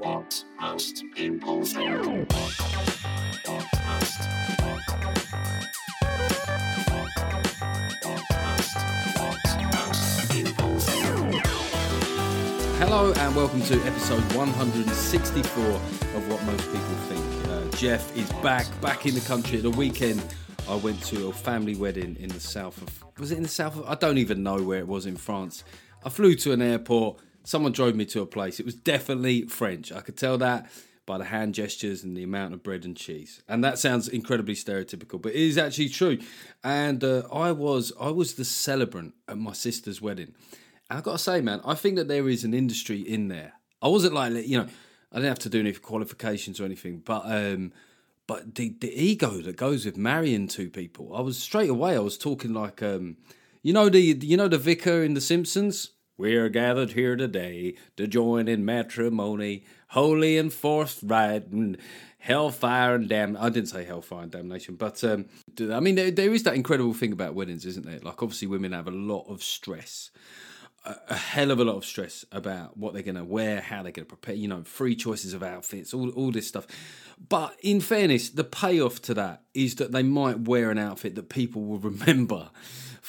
What most people think. Hello and welcome to episode 164 of What Most People Think. Uh, Geoff is back, back in the country at the weekend. I went to a family wedding in the south of. Was it in the south of? I don't even know where it was in France. I flew to an airport. Someone drove me to a place. It was definitely French. I could tell that by the hand gestures and the amount of bread and cheese. And that sounds incredibly stereotypical, but it is actually true. And uh, I was I was the celebrant at my sister's wedding. And I've got to say, man, I think that there is an industry in there. I wasn't like, you know, I didn't have to do any qualifications or anything, but um, but the the ego that goes with marrying two people, I was straight away. I was talking like, um, you know the you know the vicar in The Simpsons. We are gathered here today to join in matrimony, holy and forthright, and hellfire and damn. I didn't say hellfire and damnation, but um, I mean there, there is that incredible thing about weddings, isn't there? Like obviously women have a lot of stress a hell of a lot of stress about what they're going to wear, how they're going to prepare, you know, free choices of outfits, all, all this stuff. But in fairness, the payoff to that is that they might wear an outfit that people will remember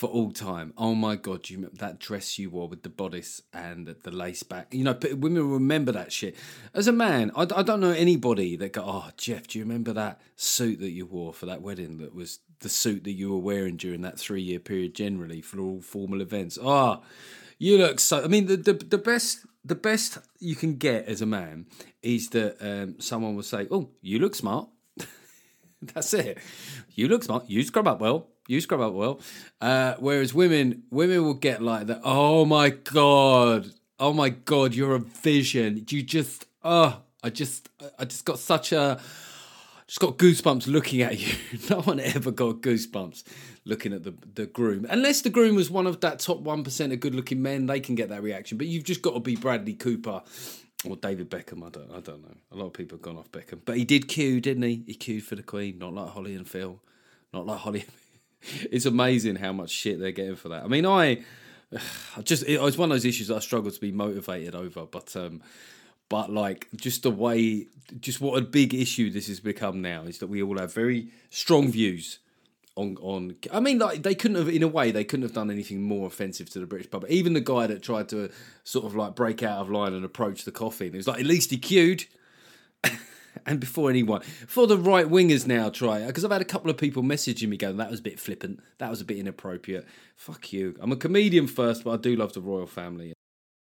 for all time. Oh my God, you that dress you wore with the bodice and the, lace back? You know, women remember that shit. As a man, I, I don't know anybody that go, oh, Geoff, do you remember that suit that you wore for that wedding that was the suit that you were wearing during that three year period generally for all formal events? Oh, you look so. I mean, the, the the best the best you can get as a man is that um, someone will say, "Oh, you look smart." That's it. You look smart. You scrub up well. You scrub up well. Uh, whereas women, women will get like that. Oh my god. Oh my god. You're a vision. You just. Oh, I just. I just got such a. Just got goosebumps looking at you. No one ever got goosebumps looking at the the groom, unless the groom was one of that top one percent of good looking men. They can get that reaction, but you've just got to be Bradley Cooper or David Beckham. I don't. I don't know. A lot of people have gone off Beckham, but he did queue, didn't he? He queued for the Queen, not like Holly and Phil, not like Holly. it's amazing how much shit they're getting for that. I mean, I, I just it was one of those issues that I struggle to be motivated over, but um, but like just the way, just what a big issue this has become now is that we all have very strong views on on. I mean, like they couldn't have, in a way, they couldn't have done anything more offensive to the British public. Even the guy that tried to sort of like break out of line and approach the coffin, it was like at least he queued. and before anyone, for the right wingers now try because I've had a couple of people messaging me going that was a bit flippant, that was a bit inappropriate. Fuck you. I'm a comedian first, but I do love the royal family.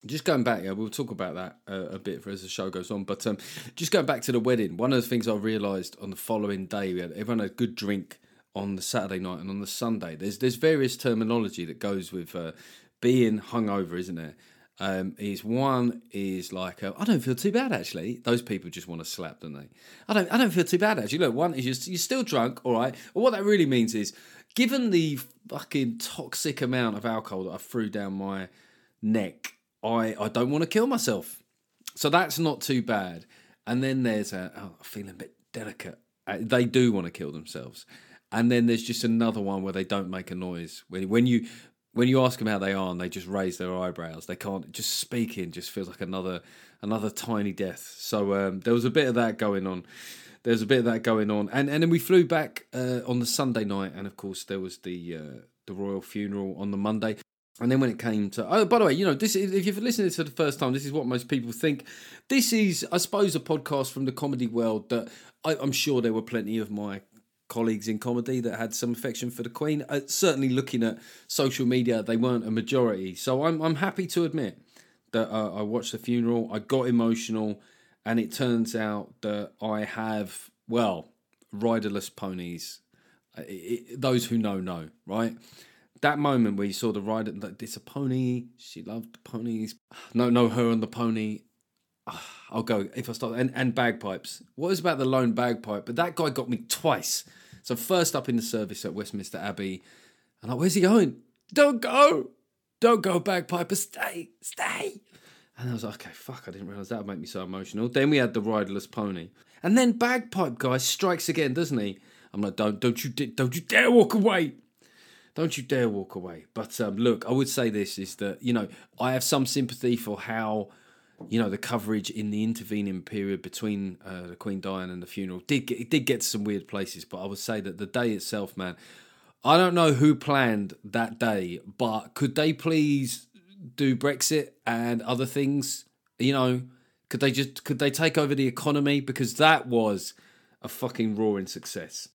Just going back, yeah, we'll talk about that uh, a bit as the show goes on. But um, just going back to the wedding, one of the things I realised on the following day, we had everyone had a good drink on the Saturday night and on the Sunday. There's there's various terminology that goes with uh, being hungover, isn't there? Um, is one is like I don't feel too bad actually. Those people just want to slap, don't they? I don't I don't feel too bad actually. Look, one is you're, you're still drunk, all right. Well, what that really means is, given the fucking toxic amount of alcohol that I threw down my neck, I I don't want to kill myself. So that's not too bad. And then there's a oh, I'm feeling a bit delicate. Uh, they do want to kill themselves and then there's just another one where they don't make a noise when when you when you ask them how they are and they just raise their eyebrows they can't just speaking just feels like another another tiny death. So um, there was a bit of that going on. There's a bit of that going on. And and then we flew back uh, on the sunday night and of course there was the uh, the royal funeral on the monday. And then when it came to oh, by the way, you know, this if you're listening to the first time, this is what most people think. This is, I suppose, a podcast from the comedy world that I, I'm sure there were plenty of my colleagues in comedy that had some affection for the Queen. Uh, certainly, looking at social media, they weren't a majority. So I'm I'm happy to admit that uh, I watched the funeral. I got emotional, and it turns out that I have well riderless ponies. Uh, it, it, those who know know, right? That moment where you saw the rider, it's a pony. She loved ponies. No, no, her and the pony. I'll go if I start and, and bagpipes. What is about the lone bagpipe? But that guy got me twice. So first up in the service at Westminster Abbey, and like, where's he going? Don't go, don't go, bagpiper, stay, stay. And I was like, okay, fuck, I didn't realise that would make me so emotional. Then we had the riderless pony, and then bagpipe guy strikes again, doesn't he? I'm like, don't, don't you, don't you dare walk away. Don't you dare walk away. But um, look, I would say this is that you know I have some sympathy for how you know, the coverage in the intervening period between uh, the Queen dying and the funeral did get, it did get to some weird places. But I would say that the day itself, man, I don't know who planned that day, but could they please do Brexit and other things? You know, could they just could they take over the economy because that was a fucking roaring success.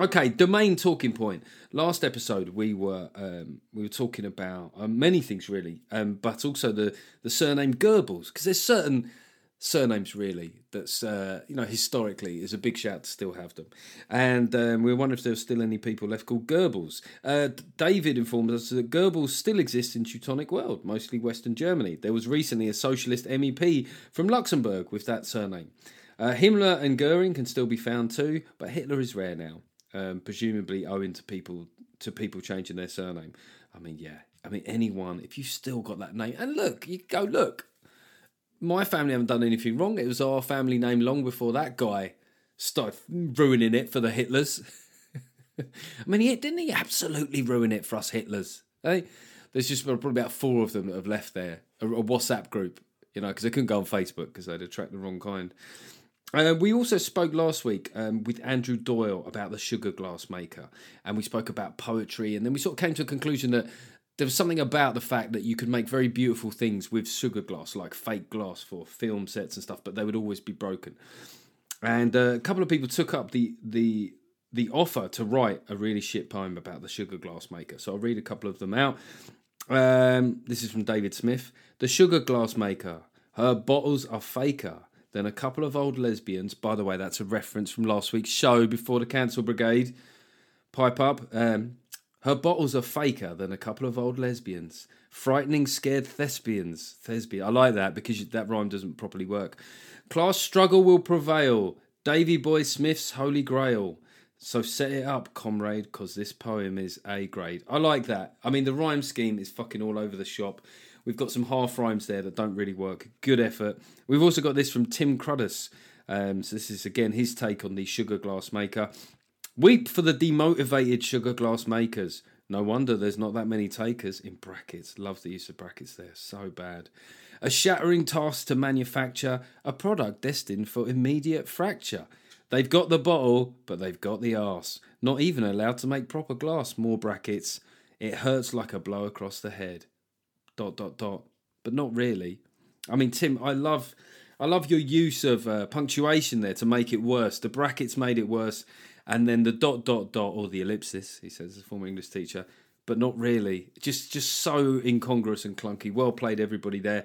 Okay, the main talking point. Last episode, we were um, we were talking about um, many things really, um, but also the the surname Goebbels because there's certain surnames really that's uh, you know historically is a big shout to still have them, and um, we were wondering if there's still any people left called Goebbels. Uh, David informed us that Goebbels still exists in Teutonic world, mostly Western Germany. There was recently a socialist MEP from Luxembourg with that surname. Uh, Himmler and Goering can still be found too, but Hitler is rare now um, presumably owing to people to people changing their surname. I mean, yeah. I mean, anyone if you still got that name, and look, you go look. My family haven't done anything wrong. It was our family name long before that guy started ruining it for the Hitlers. I mean, he didn't he absolutely ruin it for us Hitlers? Hey, there's just probably about four of them that have left there. A, a WhatsApp group, you know, because they couldn't go on Facebook because they'd attract the wrong kind. Uh, we also spoke last week um, with Andrew Doyle about the sugar glass maker, and we spoke about poetry, and then we sort of came to a conclusion that there was something about the fact that you could make very beautiful things with sugar glass, like fake glass for film sets and stuff, but they would always be broken. And uh, a couple of people took up the the the offer to write a really shit poem about the sugar glass maker. So I'll read a couple of them out. Um, this is from David Smith. The sugar glass maker. Her bottles are faker then a couple of old lesbians. By the way, that's a reference from last week's show before the Cancel Brigade. Pipe up. Um, her bottles are faker than a couple of old lesbians. Frightening, scared thespians. Thespian. I like that because that rhyme doesn't properly work. Class struggle will prevail. Davy Boy Smith's Holy Grail. So set it up, comrade, because this poem is A grade. I like that. I mean, the rhyme scheme is fucking all over the shop. We've got some half rhymes there that don't really work. Good effort. We've also got this from Tim Cruddas. Um, so this is again his take on the sugar glass maker. Weep for the demotivated sugar glass makers. No wonder there's not that many takers in brackets. Love the use of brackets there. So bad. A shattering task to manufacture a product destined for immediate fracture. They've got the bottle, but they've got the arse. Not even allowed to make proper glass. More brackets. It hurts like a blow across the head dot dot dot, but not really. I mean, Tim, I love, I love your use of uh, punctuation there to make it worse. The brackets made it worse, and then the dot dot dot or the ellipsis. He says, as a former English teacher, but not really. Just just so incongruous and clunky. Well played, everybody there.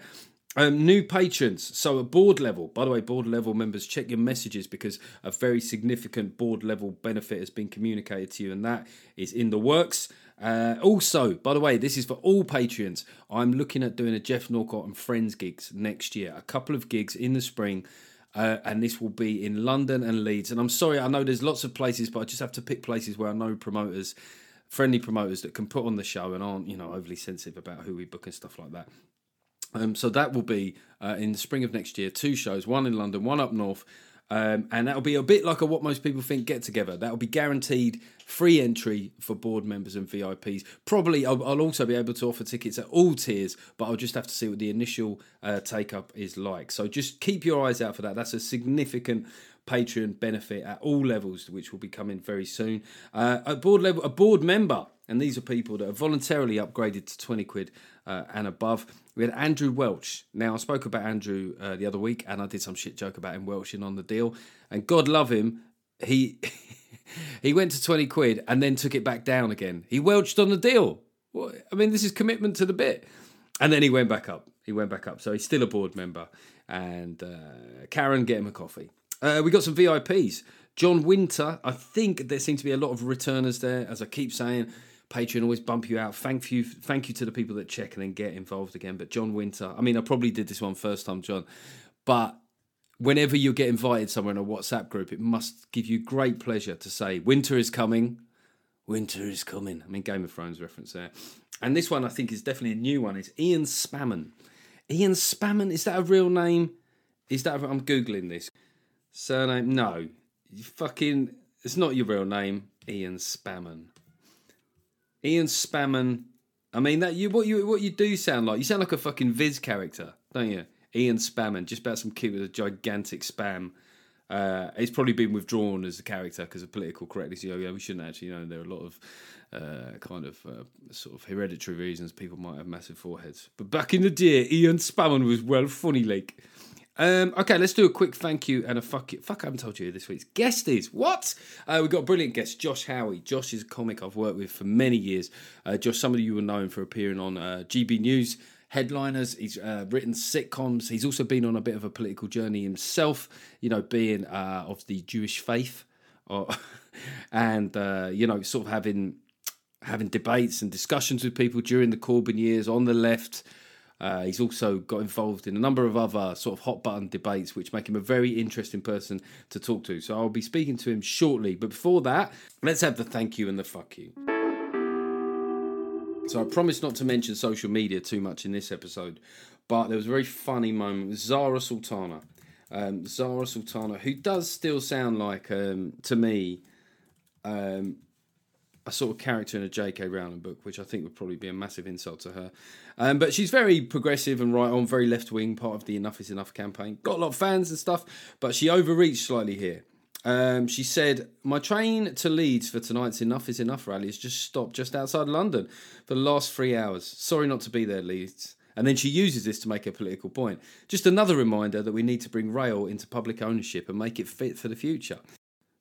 Um, new patrons. So at board level, by the way, board level members, check your messages because a very significant board level benefit has been communicated to you, and that is in the works. Uh, also, by the way, this is for all Patreons. I'm looking at doing a Geoff Norcott and Friends gigs next year. A couple of gigs in the spring. Uh, and this will be in London and Leeds. And I'm sorry, I know there's lots of places, but I just have to pick places where I know promoters, friendly promoters that can put on the show and aren't, you know, overly sensitive about who we book and stuff like that. Um, so that will be uh, in the spring of next year. Two shows, one in London, one up north. Um, and that'll be a bit like a what most people think get together. That'll be guaranteed free entry for board members and VIPs. Probably I'll, I'll, also be able to offer tickets at all tiers, but I'll just have to see what the initial uh, take up is like. So just keep your eyes out for that. That's a significant Patreon benefit at all levels, which will be coming very soon. Uh, a board level, a board member, and these are people that have voluntarily upgraded to twenty quid uh, and above. We had Andrew Welch. Now, I spoke about Andrew uh, the other week and I did some shit joke about him welching on the deal. And God love him, he he went to 20 quid and then took it back down again. He welched on the deal. I mean, this is commitment to the bit. And then he went back up. He went back up. So he's still a board member. And uh, Karen, get him a coffee. Uh, we got some VIPs. John Winter. I think there seem to be a lot of returners there, as I keep saying. Patreon always bump you out. Thank you, thank you to the people that check and then get involved again. But John Winter, I mean, I probably did this one first time, John, but whenever you get invited somewhere in a WhatsApp group, it must give you great pleasure to say, "Winter is coming." Winter is coming. I mean, Game of Thrones reference there. And this one I think is definitely a new one. It's Ian Spammon. Ian Spammon, is that a real name? Is that I'm googling this surname? No, you fucking. It's not your real name, Ian Spammon. Ian Spammon I mean that you what you what you do sound like. You sound like a fucking Viz character, don't you? Ian Spamming, just about some kid with a gigantic spam. Uh, it's probably been withdrawn as a character because of political correctness. Know, yeah, we shouldn't actually. You know, there are a lot of uh, kind of uh, sort of hereditary reasons people might have massive foreheads. But back in the day, Ian Spamming was well funny, like. Um, okay, let's do a quick thank you and a fuck. Fuck, I haven't told you who this week's guest is. What? Uh, we've got a brilliant guest, Josh Howie. Josh is a comic I've worked with for many years. Uh, Josh, some of you will know him for appearing on uh, GB News headliners. He's uh, written sitcoms. He's also been on a bit of a political journey himself, you know, being uh, of the Jewish faith. Or, and, uh, you know, sort of having having debates and discussions with people during the Corbyn years on the left uh, he's also got involved in a number of other sort of hot button debates, which make him a very interesting person to talk to. So I'll be speaking to him shortly. But before that, let's have the thank you and the fuck you. So I promised not to mention social media too much in this episode, but there was a very funny moment with Zara Sultana. Um, Zara Sultana, who does still sound like, um, to me, um, a sort of character in a J.K. Rowling book, which I think would probably be a massive insult to her. Um, but she's very progressive and right on, very left wing, part of the Enough is Enough campaign. Got a lot of fans and stuff, but she overreached slightly here. Um, she said, My train to Leeds for tonight's Enough is Enough rally has just stopped just outside London for the last three hours. Sorry not to be there, Leeds. And then she uses this to make a political point. Just another reminder that we need to bring rail into public ownership and make it fit for the future.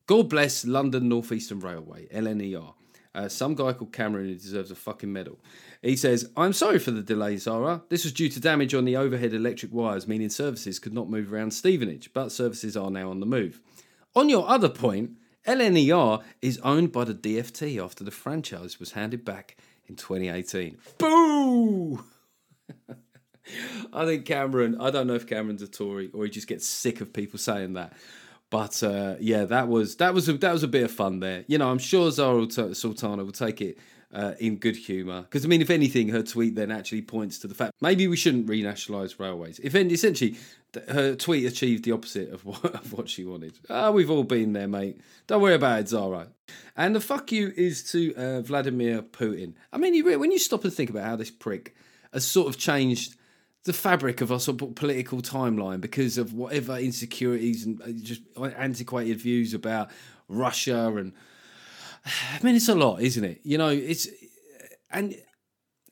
God bless London North Eastern Railway, LNER. Uh, some guy called Cameron who deserves a fucking medal. He says, I'm sorry for the delay, Zara. This was due to damage on the overhead electric wires, meaning services could not move around Stevenage, but services are now on the move. On your other point, LNER is owned by the DFT after the franchise was handed back in 2018. Boo! I think Cameron, I don't know if Cameron's a Tory or he just gets sick of people saying that. But uh, yeah, that was that was a, that was a bit of fun there. You know, I'm sure Zara Sultana will take it uh, in good humour because I mean, if anything, her tweet then actually points to the fact maybe we shouldn't renationalise railways. If essentially her tweet achieved the opposite of what, of what she wanted. Ah, we've all been there, mate. Don't worry about it, Zara. And the fuck you is to uh, Vladimir Putin. I mean, you, when you stop and think about how this prick has sort of changed the fabric of our sort of political timeline because of whatever insecurities and uh, just antiquated views about Russia and I mean it's a lot, isn't it? You know, it's and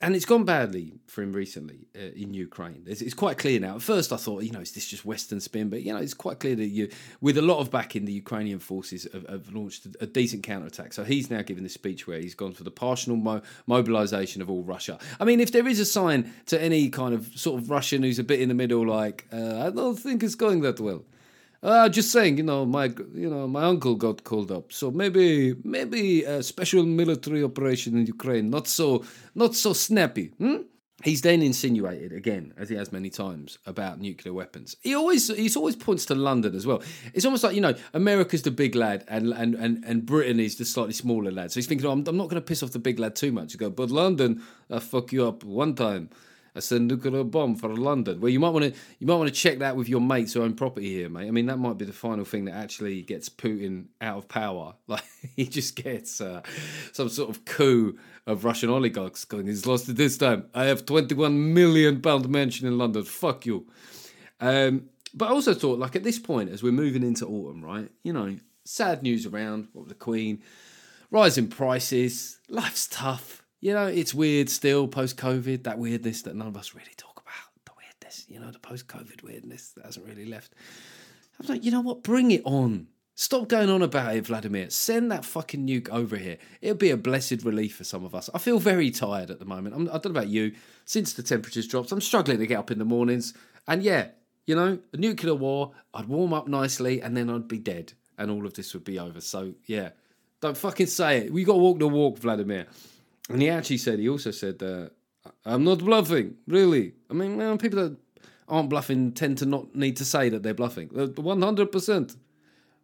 and it's gone badly for him recently uh, in Ukraine. It's, it's, quite clear now. At first, I thought, you know, is this just Western spin? But you know, it's quite clear that you, with a lot of backing, the Ukrainian forces have, have launched a, decent counterattack. So he's now giving this speech where he's gone for the partial mo- mobilization of all Russia. I mean, if there is a sign to any kind of sort of Russian who's a bit in the middle, like uh, I don't think it's going that well. Uh, just saying, you know, my you know my uncle got called up, so maybe maybe a special military operation in Ukraine, not so not so snappy. Hmm? He's then insinuated again, as he has many times, about nuclear weapons. He always he's always points to London as well. It's almost like you know America's the big lad and and and, and Britain is the slightly smaller lad. So he's thinking, oh, I'm, I'm not going to piss off the big lad too much. You go, but London, I fuck you up one time. That's a nuclear bomb for London. Well, you might want to you might want to check that with your mates who own property here, mate. I mean, that might be the final thing that actually gets Putin out of power. Like he just gets uh, some sort of coup of Russian oligarchs going. He's lost it this time. I have twenty one million pound mansion in London. Fuck you. Um, but I also thought, like at this point, as we're moving into autumn, right? You know, sad news around. What the Queen? Rising prices. Life's tough you know, it's weird still post COVID, that weirdness that none of us really talk about. The weirdness, you know, the post COVID weirdness that hasn't really left. I was like, you know what? Bring it on. Stop going on about it, Vladimir. Send that fucking nuke over here. It'll be a blessed relief for some of us. I feel very tired at the moment. I'm, I don't know about you. Since the temperatures dropped, I'm struggling to get up in the mornings. And yeah, you know, a nuclear war, I'd warm up nicely and then I'd be dead and all of this would be over. So yeah, don't fucking say it. We got to walk the walk, Vladimir. And he actually said, he also said, I'm not bluffing, really. I mean, well, people that aren't bluffing tend to not need to say that they're bluffing. 100%.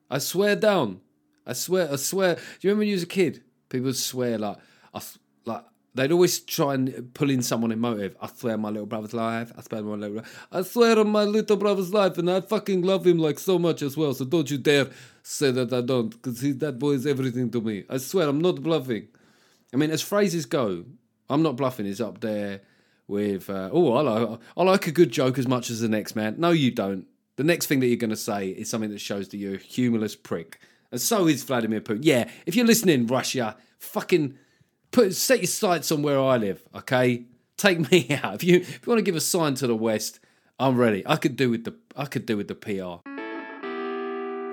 I swear down. I swear, I swear. Do you remember when you was a kid? People swear like, I, like they'd always try and pull in someone emotive. I swear my little brother's life. I swear my little, I swear on my little brother's life, and I fucking love him like so much as well. So don't you dare say that I don't, because that boy is everything to me. I swear, I'm not bluffing. I mean, as phrases go, I'm not bluffing. Is up there with uh, oh, I like I like a good joke as much as the next man. No, you don't. The next thing that you're going to say is something that shows that you're a humorless prick, and so is Vladimir Putin. Yeah, if you're listening, Russia, fucking put set your sights on where I live. Okay, take me out. If you if you want to give a sign to the West, I'm ready. I could do with the I could do with the PR.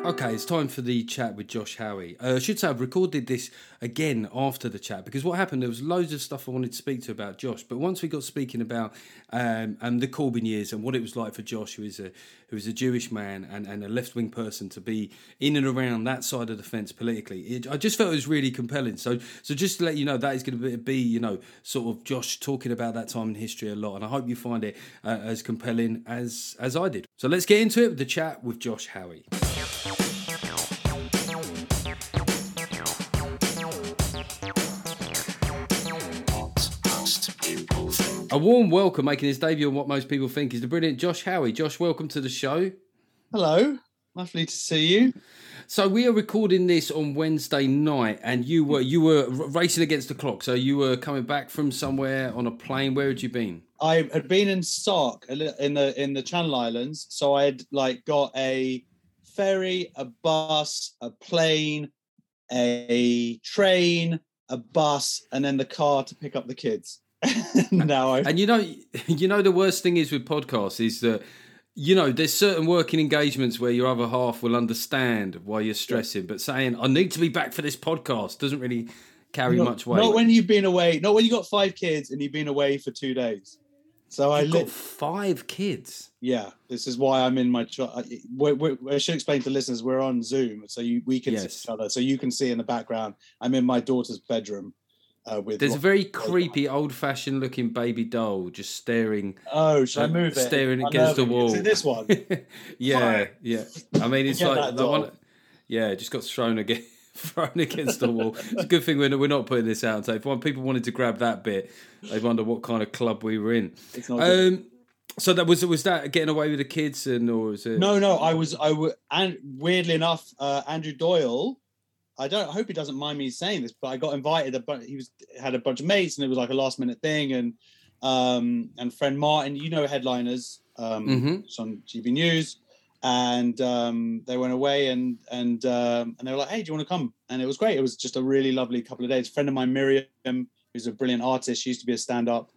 Okay, it's time for the chat with Josh Howie. Uh, I should say I've recorded this again after the chat because what happened, there was loads of stuff I wanted to speak to about Josh. But once we got speaking about um, and the Corbyn years and what it was like for Josh, who is a who is a Jewish man and, and a left wing person, to be in and around that side of the fence politically, it, I just felt it was really compelling. So, so just to let you know, that is going to be, you know, sort of Josh talking about that time in history a lot, and I hope you find it uh, as compelling as as I did. So let's get into it with the chat with Josh Howie. A warm welcome, making his debut on what most people think is the brilliant Josh Howie. Josh, welcome to the show. Hello, lovely to see you. So we are recording this on Wednesday night, and you were you were racing against the clock. So you were coming back from somewhere on a plane. Where had you been? I had been in Sark in the in the Channel Islands, so I had like got a ferry, a bus, a plane, a train, a bus, and then the car to pick up the kids. now I And you know, you know, the worst thing is with podcasts is that you know there's certain working engagements where your other half will understand why you're stressing, but saying I need to be back for this podcast doesn't really carry not, much weight. not when you've been away, not when you got five kids and you've been away for two days. So I You've li- got five kids. yeah, this is why I'm in my. Tr- I, we we I should explain to listeners we're on Zoom, so you we can see each other, so you can see in the background. I'm in my daughter's bedroom uh, with. There's a very creepy, old-fashioned looking baby doll just staring, Oh, should I uh, move it? staring It's against the wall. Is it this one? yeah, Fine. yeah. I mean, it's like the one. Yeah, just got thrown again. Thrown against the wall. It's a good thing we're, we're not putting this out. So if one- people wanted to grab that bit, they'd wonder what kind of club we were in. It's not good. Um, so that was was that getting away with the kids, and or was it? no, no. I was. I would. And weirdly enough, uh, Andrew Doyle. I don't. I hope he doesn't mind me saying this, but I got invited. He was had a bunch of mates, and it was like a last minute thing. And um and friend Martin, you know, headliners. Um, Mhm. it's on GB News, and um, they went away and and um, and they were like, "Hey, do you want to come?" And it was great. It was just a really lovely couple of days. A friend of mine, Miriam, who's a brilliant artist, she used to be a stand-up,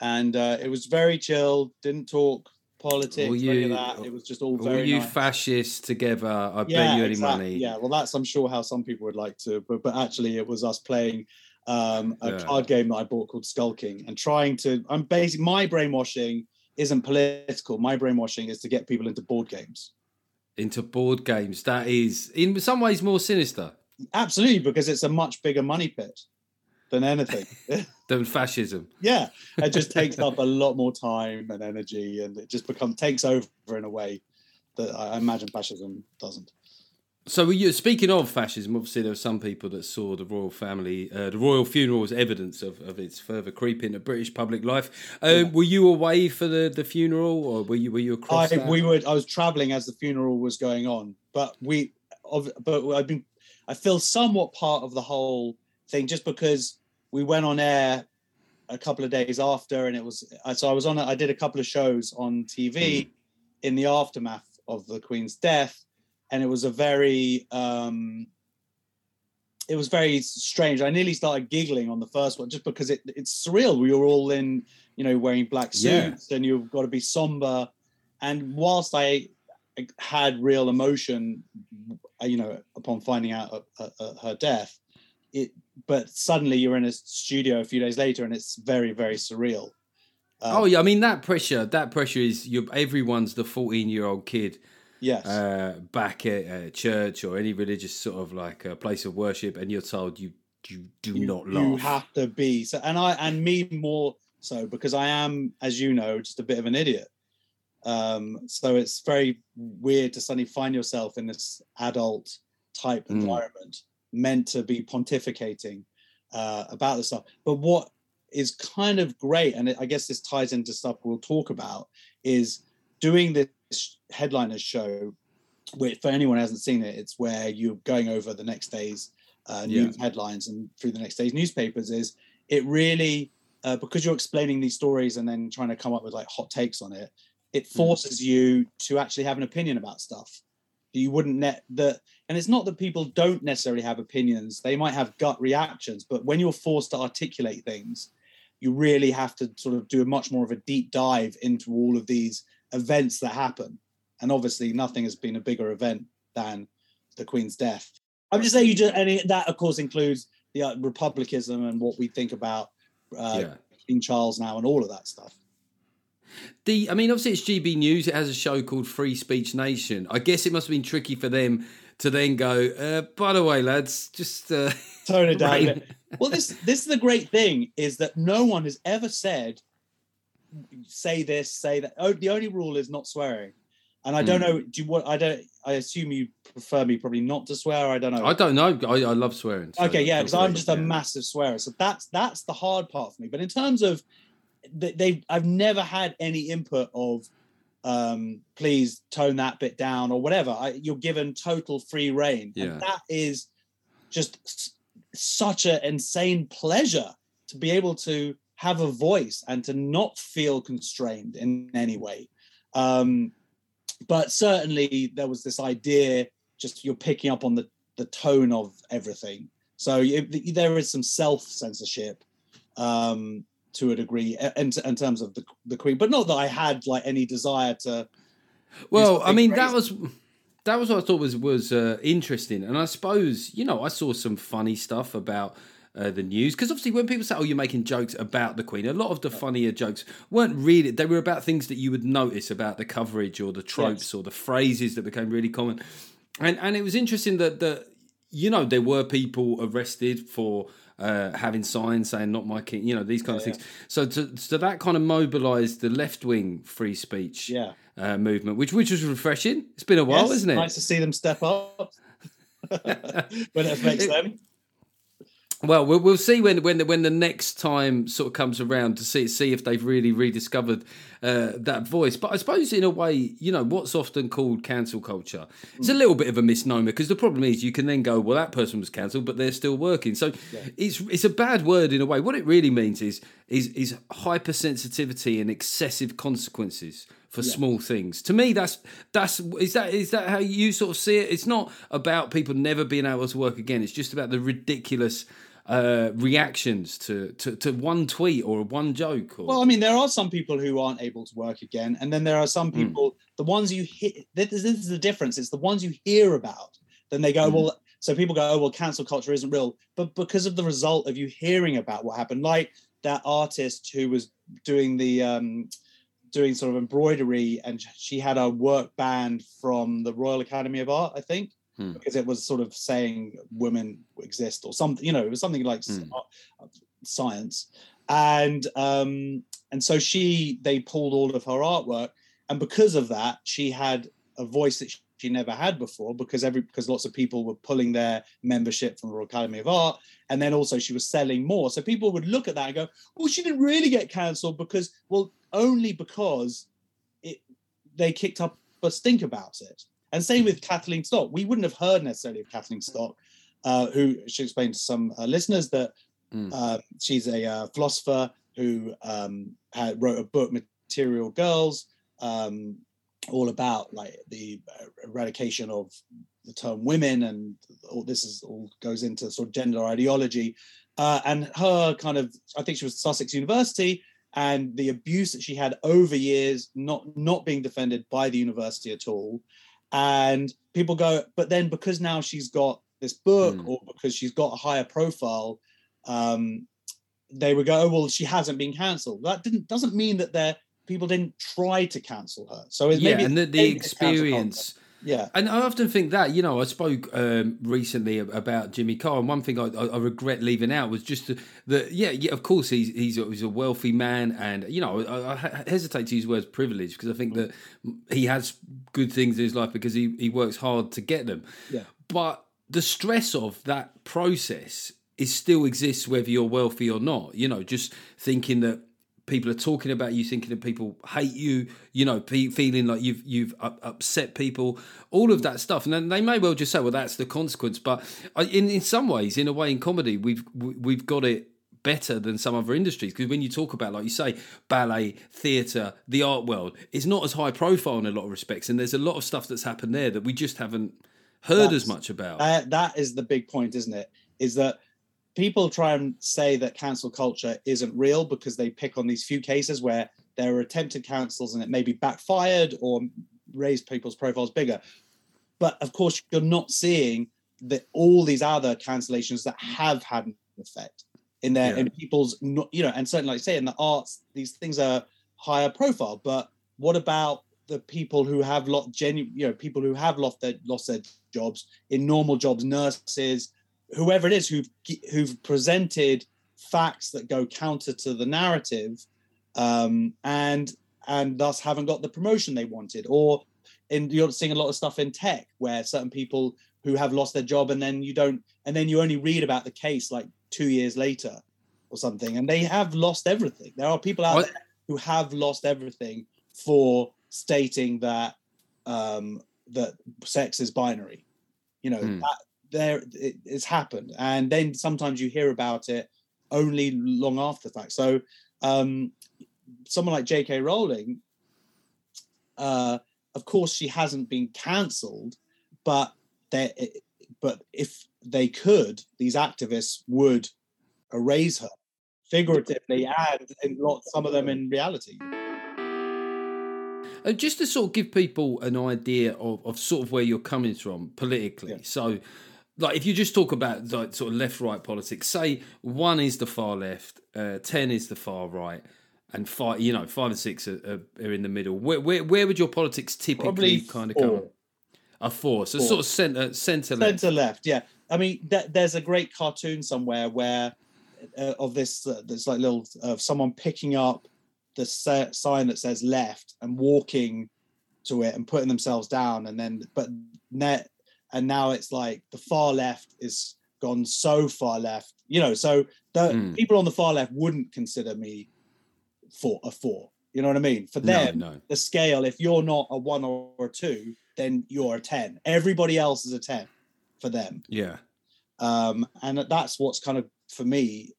and uh, it was very chill. Didn't talk politics Were or any of you- that. It was just all very you nice. fascists together? I bet yeah, you any exactly. money. Yeah, well, that's I'm sure how some people would like to, but but actually, it was us playing um, a Yeah. card game that I bought called Skull King and trying to. I'm basically my brainwashing isn't political. My brainwashing is to get people into board games. Into board games. That is, in some ways, more sinister Absolutely, because it's a much bigger money pit than anything. than fascism. yeah, it just takes up a lot more time and energy, and it just becomes takes over in a way that I imagine fascism doesn't. So, you, speaking of fascism, obviously there were some people that saw the royal family, uh, the royal funeral as evidence of, of its further creep into British public life. Um, Were you away for the, the funeral, or were you were you across? I that? we were I was traveling as the funeral was going on, but we but I've been I feel somewhat part of the whole thing just because we went on air a couple of days after, and it was so I was on I did a couple of shows on TV in the aftermath of the Queen's death, and it was a very um it was very strange. I nearly started giggling on the first one just because it, it's surreal. We were all in, you know, wearing black Yeah. suits and you've got to be somber. And whilst I had real emotion, you know, upon finding out uh, uh, her death, it, but suddenly you're in a studio a few days later and it's very, very surreal. Um, oh yeah, I mean that pressure. That pressure is you. Everyone's the fourteen-year-old kid yes. uh, back at uh, church or any religious sort of like uh, place of worship, and you're told you you do you, not you have to be so and i and me more so because i am as you know just a bit of an idiot um so it's very weird to suddenly find yourself in this adult type Mm. Meant to be pontificating uh about this stuff but what is kind of great and i guess this ties into stuff we'll talk about is doing this headliners show which for anyone who hasn't seen it it's where you're going over the next day's uh, Yeah. news headlines and through the next day's newspapers is it really uh, because you're explaining these stories and then trying to come up with like hot takes on it, it Hmm. forces you to actually have an opinion about stuff. You wouldn't net that, and it's not that people don't necessarily have opinions; they might have gut reactions. But when you're forced to articulate things, you really have to sort of do a much more of a deep dive into all of these events that happen. And obviously, nothing has been a bigger event than the Queen's death. I'm just saying, you just, and that of course includes the uh, republicanism and what we think about uh, yeah. King Charles now and all of that stuff. The, I mean, obviously it's GB News. It has a show called Free Speech Nation. I guess it must have been tricky for them to then go. Uh, by the way, lads, just uh, Tone it down. Well, this this is the great thing is that no one has ever said say this, say that. Oh, the only rule is not swearing. And I don't know. Do you what? I don't. I assume you prefer me probably not to swear. I don't know. I don't know. I, I love swearing. so okay, yeah, because I'm just a yeah. massive swearer. So that's that's the hard part for me. But in terms of they, they I've never had any input of um please tone that bit down or whatever. I, you're given total free reign. Yeah. And that is just s- such an insane pleasure to be able to have a voice and to not feel constrained in any way. Um, but certainly there was this idea just you're picking up on the the tone of everything so you, there is some self censorship um to a degree in, in terms of the, the queen but not that i had like any desire to Well, I mean, big that was that was what I thought was was uh, interesting, and I suppose you know I saw some funny stuff about. Uh, the news because obviously when people say oh you're making jokes about the queen a lot of the funnier jokes weren't really they were about things that you would notice about the coverage or the tropes Yes. or the phrases that became really common and and it was interesting that that you know there were people arrested for uh, having signs saying "not my king," you know these kind of Yeah, things. So, to, so that kind of mobilised the left wing free speech yeah uh, movement, which which was refreshing. It's been a while, Yes, isn't it? nice to see them step up when it affects them Well, we'll we'll see when when the, when the next time sort of comes around to see see if they've really rediscovered uh, that voice. But I suppose in a way, you know, what's often called cancel culture, it's a little bit of a misnomer because the problem is you can then go, well, that person was cancelled, but they're still working. So it's it's a bad word in a way. What it really means is is is hypersensitivity and excessive consequences for small things. To me, that's that's is that is that how you sort of see it? It's not about people never being able to work again. It's just about the ridiculous uh, reactions to, to to one tweet or one joke. Or, Well, I mean, there are some people who aren't able to work again, and then there are some Hmm. people. The ones you hear, this, this is the difference. It's the ones you hear about. Then they go, Hmm. well. So people go, oh well, cancel culture isn't real, but because of the result of you hearing about what happened, like that artist who was doing the um, doing sort of embroidery, and she had a work banned from the Royal Academy of Art, I think, Hmm. because it was sort of saying women exist or something. You know, it was something like uh, science. And um and so she they pulled all of her artwork. And because of that she had a voice that she never had before because every because lots of people were pulling their membership from the Royal Academy of Art. And then also she was selling more. So people would look at that and go well she didn't really get cancelled because well only because it they kicked up a stink about it and same with Kathleen Stock we wouldn't have heard necessarily of Kathleen Stock uh, who she explained to some uh, listeners that Mm. uh, she's a uh, philosopher who um, had, wrote a book, Material Girls, um, all about like the eradication of the term women, and all this is all goes into sort of gender ideology. Uh, and her kind of, I think she was at Sussex University, and the abuse that she had over years, not not being defended by the university at all. And people go, but then because now she's got this book, Mm. or because she's got a higher profile, um, they would go, oh, well, she hasn't been cancelled. That didn't doesn't mean that there people didn't try to cancel her. So yeah, maybe and the, the experience. Yeah, And I often think that, you know, I spoke um, recently about Jimmy Carr, and one thing I, I regret leaving out was just that, yeah, yeah, of course, he's he's a, he's a wealthy man, and, you know, I, I hesitate to use words privilege because I think that he has good things in his life because he, he works hard to get them. Yeah. But the stress of that process is still exists whether you're wealthy or not, you know, just thinking that people are talking about you, thinking that people hate you, you know, pe- feeling like you've you've up, upset people, all of that stuff, and then they may well just say, "Well, that's the consequence." But in in some ways, in a way, in comedy, we've we- we've got it better than some other industries because when you talk about like you say ballet theatre the art world it's not as high profile in a lot of respects and there's a lot of stuff that's happened there that we just haven't heard That's- as much about That, that is the big point, isn't it? Is that people try and say that cancel culture isn't real because they pick on these few cases where there are attempted cancels and it maybe backfired or raised people's profiles bigger. But of course, you're not seeing that all these other cancellations that have had an effect in their Yeah. in people's not you know, and certainly like you say in the arts, these things are higher profile. But what about the people who have lost genuine, you know, people who have lost their lost their jobs in normal jobs, nurses, whoever it is who've who've presented facts that go counter to the narrative, um, and and thus haven't got the promotion they wanted, or in you're seeing a lot of stuff in tech where certain people who have lost their job and then you don't and then you only read about the case like two years later or something and they have lost everything. There are people out I- there who have lost everything for stating that um that sex is binary. You know Hmm. that there it, it's happened and then sometimes you hear about it only long after the fact so um someone like jk rowling uh of course she hasn't been cancelled but they but if they could these activists would erase her figuratively and in lot some of them in reality Uh, just to sort of give people an idea of, of sort of where you're coming from politically. Yeah. So, like, if you just talk about like sort of left right politics, say one is the far left, uh, ten is the far right, and five, you know, five and six are, are, are in the middle. Where, where where would your politics typically probably kind of four. come? A four, so Four. sort of centre centre left. Centre left, yeah. I mean, th- there's a great cartoon somewhere where uh, of this uh, there's like little of someone picking up the sign that says left and walking to it and putting themselves down, and then but net and now it's like the far left is gone so far left, you know. So the Mm. people on the far left wouldn't consider me for a four. You know what I mean? For them, no. the scale, if you're not a one or a two, then you're a 10. Everybody else is a 10 for them. Yeah. Um, and that's what's kind of, for me,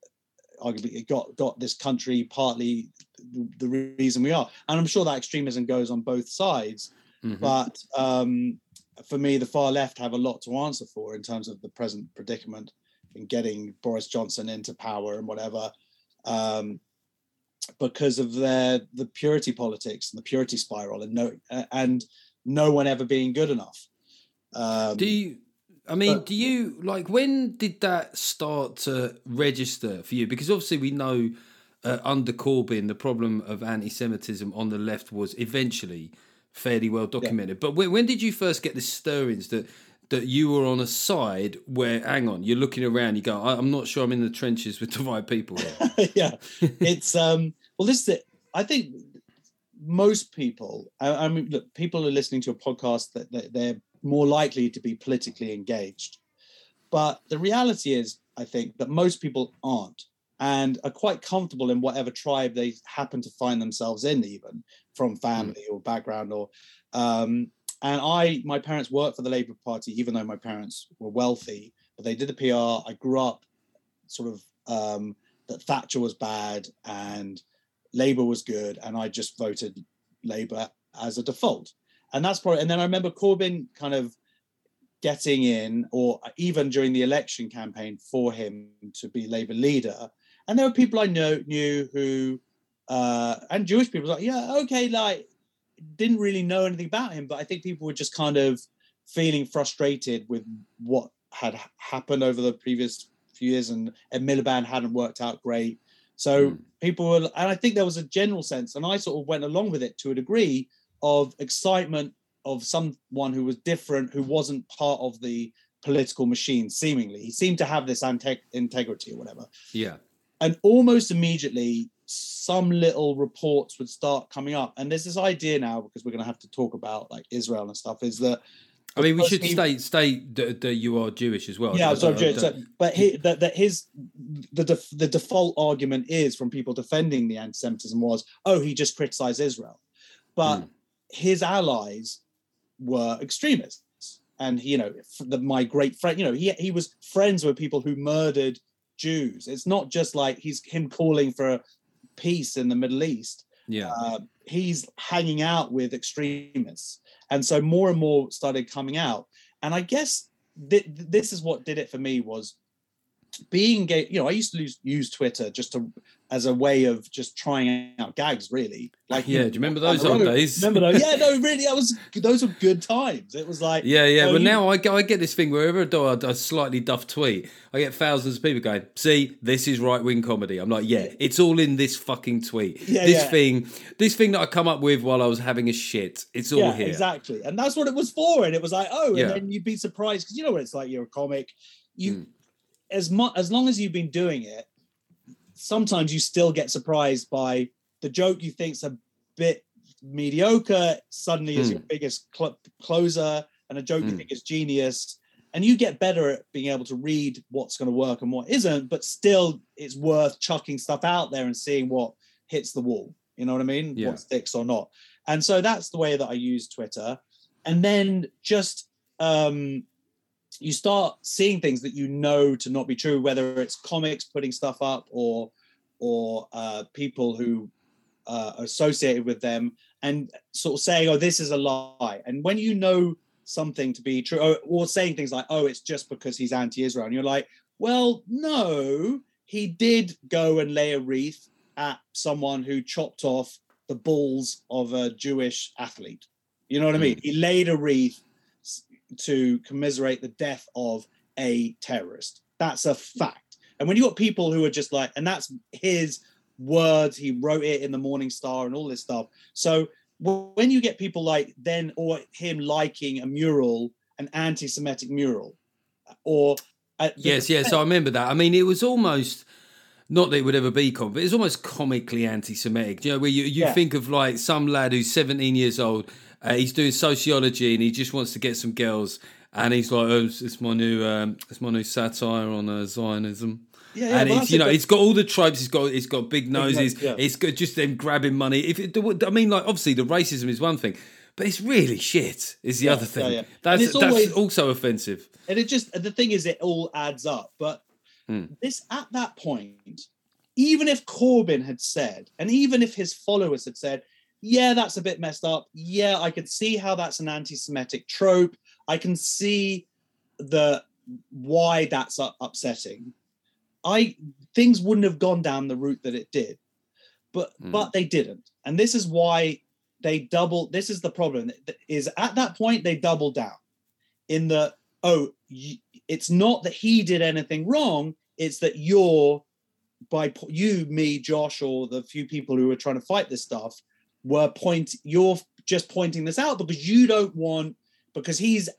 arguably it got, got this country partly the, the reason we are. And I'm sure that extremism goes on both sides. Mhm. But um, for me, the far left have a lot to answer for in terms of the present predicament in getting Boris Johnson into power and whatever. Um, because of their the purity politics and the purity spiral and no and no one ever being good enough. Um, Do you? I mean, but- do you like when did that start to register for you? Because obviously we know uh, under Corbyn the problem of anti-Semitism on the left was eventually fairly well documented. But when, when did you first get the stirrings that that you were on a side where, hang on, you're looking around, you go, "I- I'm not sure I'm in the trenches with the right people yeah, it's um. Well, this is it. I think most people. I, I mean, look, people are listening to a podcast that, that they're more likely to be politically engaged, but the reality is, I think that most people aren't and are quite comfortable in whatever tribe they happen to find themselves in, even from family or background or. Um, and I, my parents worked for the Labour Party, even though my parents were wealthy, but they did the PR. I grew up sort of um, that Thatcher was bad and Labour was good, and I just voted Labour as a default. And that's probably. And then I remember Corbyn kind of getting in, or even during the election campaign for him to be Labour leader. And there were people I know knew who, uh, and Jewish people like, yeah, okay, like didn't really know anything about him, but I think people were just kind of feeling frustrated with what had happened over the previous few years, and Ed Miliband hadn't worked out great. So Mm. people were, and I think there was a general sense, and I sort of went along with it to a degree of excitement of someone who was different, who wasn't part of the political machine. Seemingly, he seemed to have this ante- integrity or whatever Yeah. and almost immediately some little reports would start coming up and there's this idea now because we're going to have to talk about like israel and stuff is that I mean, we should he- state state that, that you are Jewish as well. yeah so, don't- I so, don't- but he, that, that his the def, the default argument is from people defending the anti-semitism was oh he just criticized israel but Hmm. his allies were extremists and you know the, my great friend you know he, he was friends with people who murdered Jews. It's not just like he's him calling for peace in the Middle East. Yeah. Uh, he's hanging out with extremists, and so more and more started coming out. And I guess th- this is what did it for me was being gay. You know, I used to use, use Twitter just to as a way of just trying out gags, really. Like, yeah. Do you remember those old days? Remember those? Yeah, no, really, that was those were good times. It was like, Yeah, yeah. Oh, but you- now I get, I get this thing wherever I do a, a slightly duff tweet, I get thousands of people going, "See, this is right wing comedy." I'm like, yeah, it's all in this fucking tweet. Yeah, this yeah. thing, this thing that I come up with while I was having a shit. It's all yeah, here. exactly, and that's what it was for. And it was like, oh, Yeah. and then you'd be surprised because you know what it's like. You're a comic, you Mm. as much as long as you've been doing it, sometimes you still get surprised by the joke you think's a bit mediocre suddenly is Mm. your biggest cl- closer, and a joke you Mm. think is genius. And you get better at being able to read what's going to work and what isn't, but still, it's worth chucking stuff out there and seeing what hits the wall. You know what I mean? Yeah. What sticks or not. And so that's the way that I use Twitter. And then just um, you start seeing things that you know to not be true, whether it's comics putting stuff up or or uh, people who uh, are associated with them, and sort of saying, "Oh, this is a lie." And when you know something to be true, or, or saying things like, "Oh, it's just because he's anti-Israel," and you're like, "Well, no, he did go and lay a wreath at someone who chopped off the balls of a Jewish athlete." You know what I mean? He laid a wreath to commiserate the death of a terrorist. That's a fact. And when you got people who are just like, and that's his words, he wrote it in the Morning Star and all this stuff. So when you get people like then, or him liking a mural, an anti-Semitic mural, or Yes, yes, I remember that. I mean, it was almost not that it would ever be comic, but it's almost comically anti-Semitic. You know, where you, you Yeah. think of like some lad who's 17 years old, uh, he's doing sociology and he just wants to get some girls, and he's like, "Oh, it's, it's my new, um, it's my new satire on uh, Zionism." yeah, yeah, and it's you know it's got all the tropes. It's got it's got big noses. yeah. It's got just them grabbing money. If it, I mean, like obviously the racism is one thing, but it's really shit. Is the Yeah, other thing. yeah. That's it's that's always- also offensive. and it just the thing is it all adds up but Hmm. this at that point even if corbyn had said and even if his followers had said yeah that's a bit messed up. Yeah i could see how that's an anti-semitic trope. I can see the why that's upsetting. I things wouldn't have gone down the route that it did but Hmm. but they didn't. And this is why they double this is the problem. Is at that point they doubled down in the oh it's not that he did anything wrong it's that you're by you me josh or the few people who are trying to fight this stuff were point you're just pointing this out because you don't want because he's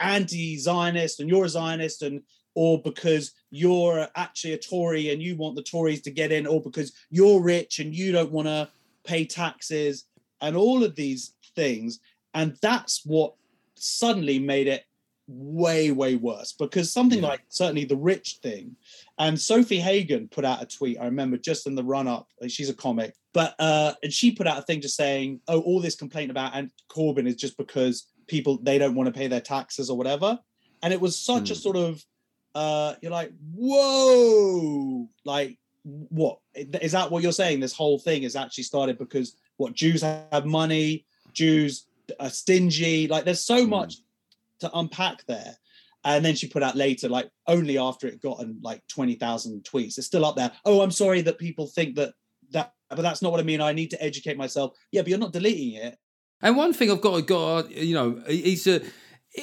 anti-zionist and you're a zionist and or because you're actually a tory and you want the tories to get in or because you're rich and you don't want to pay taxes and all of these things. And that's what suddenly made it way way worse because something Yeah. like certainly the rich thing. And sofie hagen put out a tweet i remember just in the run up she's a comic but uh and she put out a thing just saying oh all this complaint about and corbyn is just because people they don't want to pay their taxes or whatever. And it was such a Hmm. sort of uh you're like whoa! Like what? Is that what you're saying? This whole thing is actually started because what jews have money jews are stingy like there's so Hmm. much to unpack there. And then she put out later like only after it gotten like 20,000 tweets. It's still up there. Oh i'm sorry that people think that that but that's not what i mean i need to educate myself yeah but you're not deleting it And one thing I've got to got you know, he's a.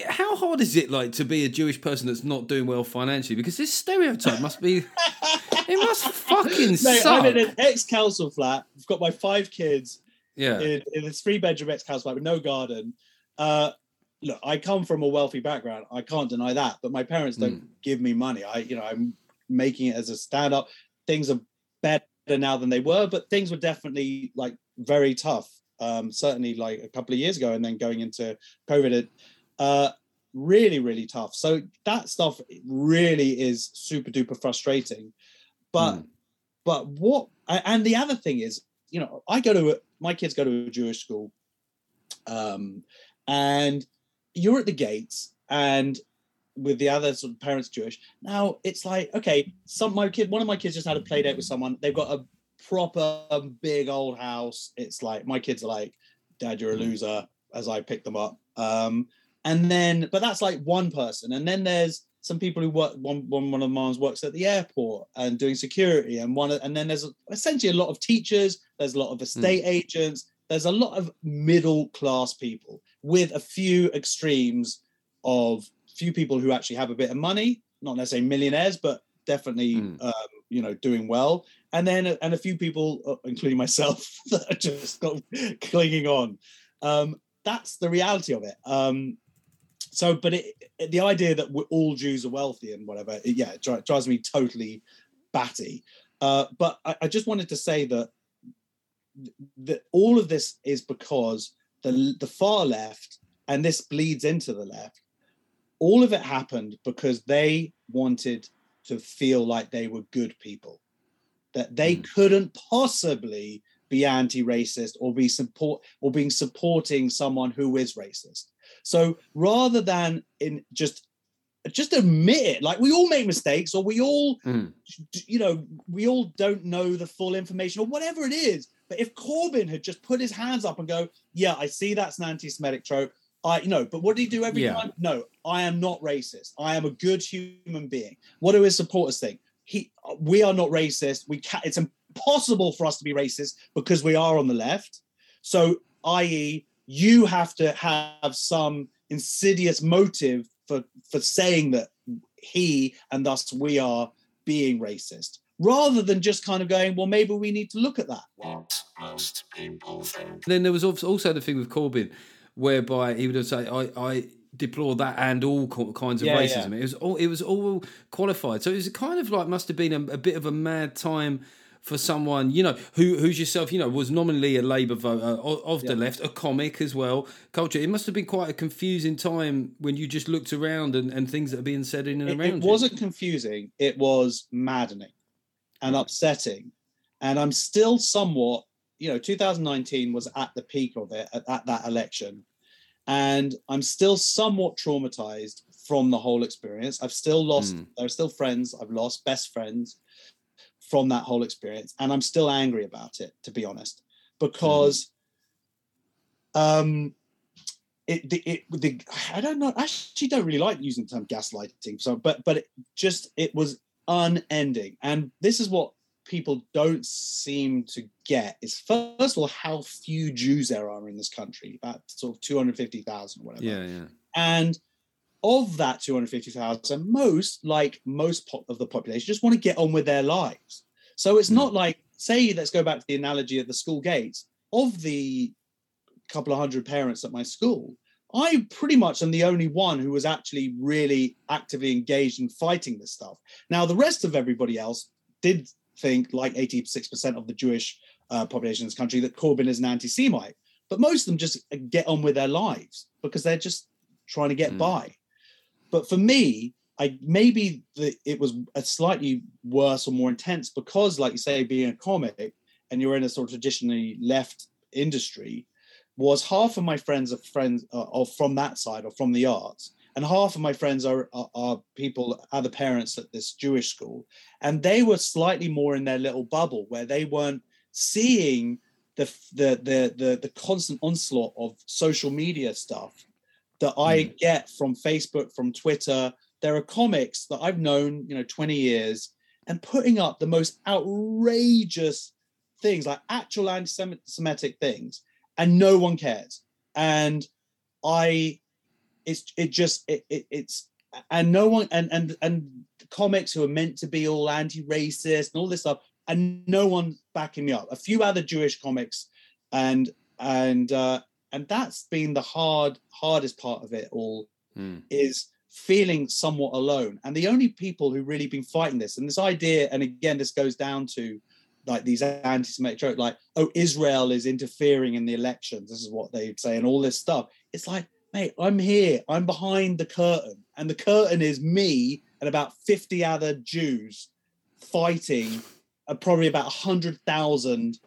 How hard is it like to be a Jewish person that's not doing well financially? Because this stereotype must be. it must fucking Mate, suck. i'm in an ex-council flat i've got my five kids yeah. in, in this three bedroom ex council flat with no garden. Uh, look, I come from a wealthy background. I can't deny that, but my parents don't Hmm. give me money. I, you know, I'm making it as a stand up. Things are better now than they were, but things were definitely like very tough. Um, certainly like a couple of years ago, and then going into COVID, it, uh, really, really tough. So that stuff really is super duper frustrating. But Mm. but what and the other thing is you know i go to a, my kids go to a jewish school um and you're at the gates and with the other sort of parents Jewish. Now it's like, okay, some my kid, one of my kids just had a play date with someone. They've got a proper big old house. It's like my kids are like, Dad, you're a loser, as I pick them up. Um, and then, but that's like one person. And then there's some people who work. One one one of the moms works at the airport and doing security, and one and then there's essentially a lot of teachers. There's a lot of estate agents. There's a lot of middle class people with a few extremes of few people who actually have a bit of money, not necessarily millionaires, but definitely Mm. um, you know doing well. And then and a few people, uh, including myself, that are just got clinging on. Um, that's the reality of it. Um, so, but it, it- the idea that we're, all Jews are wealthy and whatever, it- yeah, it drives me totally batty. Uh, but I, I just wanted to say that that all of this is because the the far left, and this bleeds into the left. All of it happened because they wanted to feel like they were good people, that they couldn't possibly be anti-racist or be support or being supporting someone who is racist. So rather than in just just admit it, like we all make mistakes or we all Mm. you know, we all don't know the full information or whatever it is. But if Corbyn had just put his hands up and go, yeah, I see that's an anti-Semitic trope. I you know, but what did he do every Yeah. time? No, I am not racist. I am a good human being. What do his supporters think? He, we are not racist. We can It's impossible for us to be racist because we are on the left. So, i.e., you have to have some insidious motive for for saying that he and thus we are being racist rather than just kind of going well maybe we need to look at that What most people think. Then there was als- also the thing with Corbyn, whereby he would say, "I, I deplore that and all kinds of Yeah, yeah. racism." It was all it was all qualified. So it was kind of like must have been a, a bit of a mad time for someone you know who who's yourself you know was nominally a Labour voter uh, of, of the Yeah. left, a comic as well. Culture. It must have been quite a confusing time when you just looked around and, and things that are being said in and it, around. it you. wasn't confusing it was maddening and upsetting and i'm still somewhat you know 2019 was at the peak of it at, at that election and i'm still somewhat traumatized from the whole experience i've still lost Mm. there are still friends i've lost best friends from that whole experience and i'm still angry about it to be honest because um it, the, it the I don't know. I actually don't really like using the term gaslighting. So, but but it just it was unending, and this is what people don't seem to get is first of all how few Jews there are in this country, about sort of two hundred fifty thousand or whatever. yeah, yeah. And of that 250,000, most, like most po- of the population, just want to get on with their lives. So it's hmm. not like, say, let's go back to the analogy of the school gates. Of the couple of hundred parents at my school, I pretty much am the only one who was actually really actively engaged in fighting this stuff. Now, the rest of everybody else did think, like 86% of the Jewish uh, population in this country, that Corbyn is an anti Semite. But most of them just get on with their lives because they're just trying to get Mm. by. But for me, I maybe the, it was a slightly worse or more intense because, like you say, being a comic and you're in a sort of traditionally left industry, was half of my friends are friends uh, are from that side or from the arts, and half of my friends are, are are people other parents at this Jewish school, and they were slightly more in their little bubble where they weren't seeing the the the the, the constant onslaught of social media stuff that I hmm. get from Facebook, from Twitter. There are comics that I've known, you know, 20 years and putting up the most outrageous things, like actual anti-Semitic things, and no one cares. And I, it's it just it, it it's and no one and and and comics who are meant to be all anti-racist and all this stuff, and no one backing me up. A few other Jewish comics, and and uh, and that's been the hard hardest part of it all Mm. is feeling somewhat alone and the only people who really been fighting this and this idea and again this goes down to like these anti-semitic jokes like oh israel is interfering in the elections this is what they'd say and all this stuff it's like mate i'm here i'm behind the curtain and the curtain is me and about 50 other jews fighting uh, probably about 100000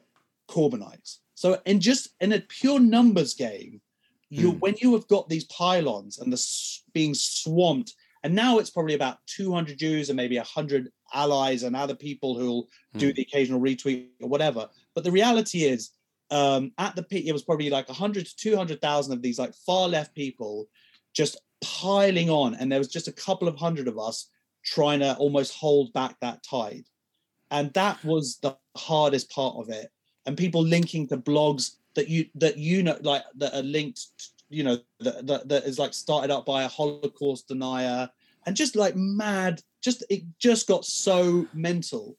Corbynites. So in just in a pure numbers game, you Hmm. when you have got these pile-ons and the being swamped And now it's probably about 200 Jews and maybe 100 allies and other people who'll do Hmm. the occasional retweet or whatever. But the reality is, um, at the peak, it was probably like 100 to 200,000 of these like far left people just piling on. And there was just a couple of hundred of us trying to almost hold back that tide. And that was the hardest part of it. And people linking to blogs that you that you know like that are linked, you know, that, that that is like started up by a Holocaust denier and just like mad. Just it just got so mental.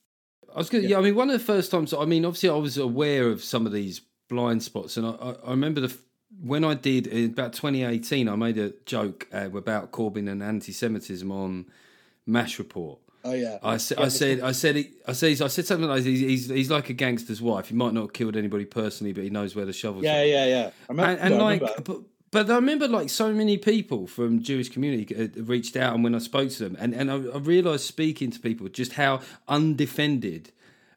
I was going Yeah. yeah. I mean, one of the first times, I mean, obviously, I was aware of some of these blind spots, and I, I, I remember the when I did in about 2018, I made a joke uh, about Corbyn and anti-Semitism on Mash Report. Oh yeah. I, sa- Yeah, I said, I said, he, I said, I said something like he's, he's, he's like a gangster's wife. He might not have killed anybody personally, but he knows where the shovels. Yeah, are. yeah, yeah. I remember, and, and like, but, but I remember like so many people from Jewish community uh, reached out, and when I spoke to them, and and I, I realised speaking to people just how undefended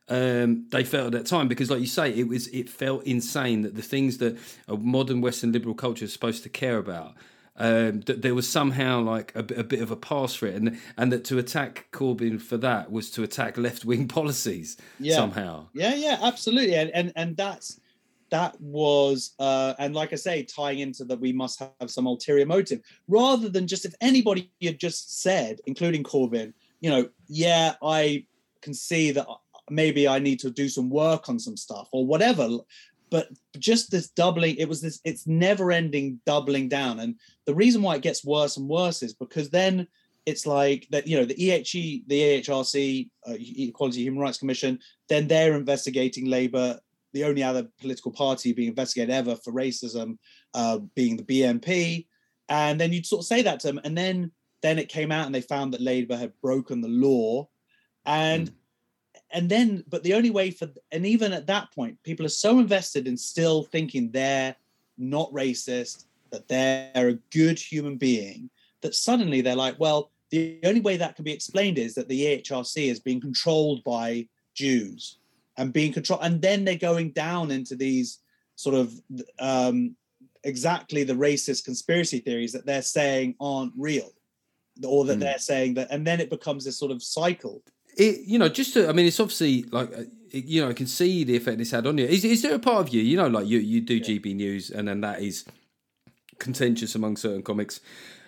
um, they felt at that time because, like you say, it was it felt insane that the things that a modern Western liberal culture is supposed to care about. Um, that there was somehow like a, bit- a bit of a pass for it, and and that to attack Corbyn for that was to attack left wing policies Yeah. somehow. Yeah, yeah, absolutely. And and and that's that was uh and like I say, tying into that we must have some ulterior motive rather than just if anybody had just said, including Corbyn, you know, yeah, I can see that maybe I need to do some work on some stuff or whatever. But just this doubling, it was this, it's never ending doubling down. And the reason why it gets worse and worse is because then it's like that, you know, the EHE, the AHRC, uh, Equality Human Rights Commission, then they're investigating Labour, the only other political party being investigated ever for racism, uh, being the BNP. And then you'd sort of say that to them. And then then it came out and they found that Labour had broken the law. And and then but the only way for and even at that point, people are so invested in still thinking they're not racist, that they're a good human being, that suddenly they're like, well, the only way that can be explained is that the EHRC is being controlled by Jews and being controlled, and then they're going down into these sort of um, exactly the racist conspiracy theories that they're saying aren't real, or that Mm. they're saying that, and then it becomes this sort of cycle. it you know just to i mean it's obviously like uh, you know i can see the effect it's had on you is, is there a part of you you know like you you do gb news and then that is contentious among certain comics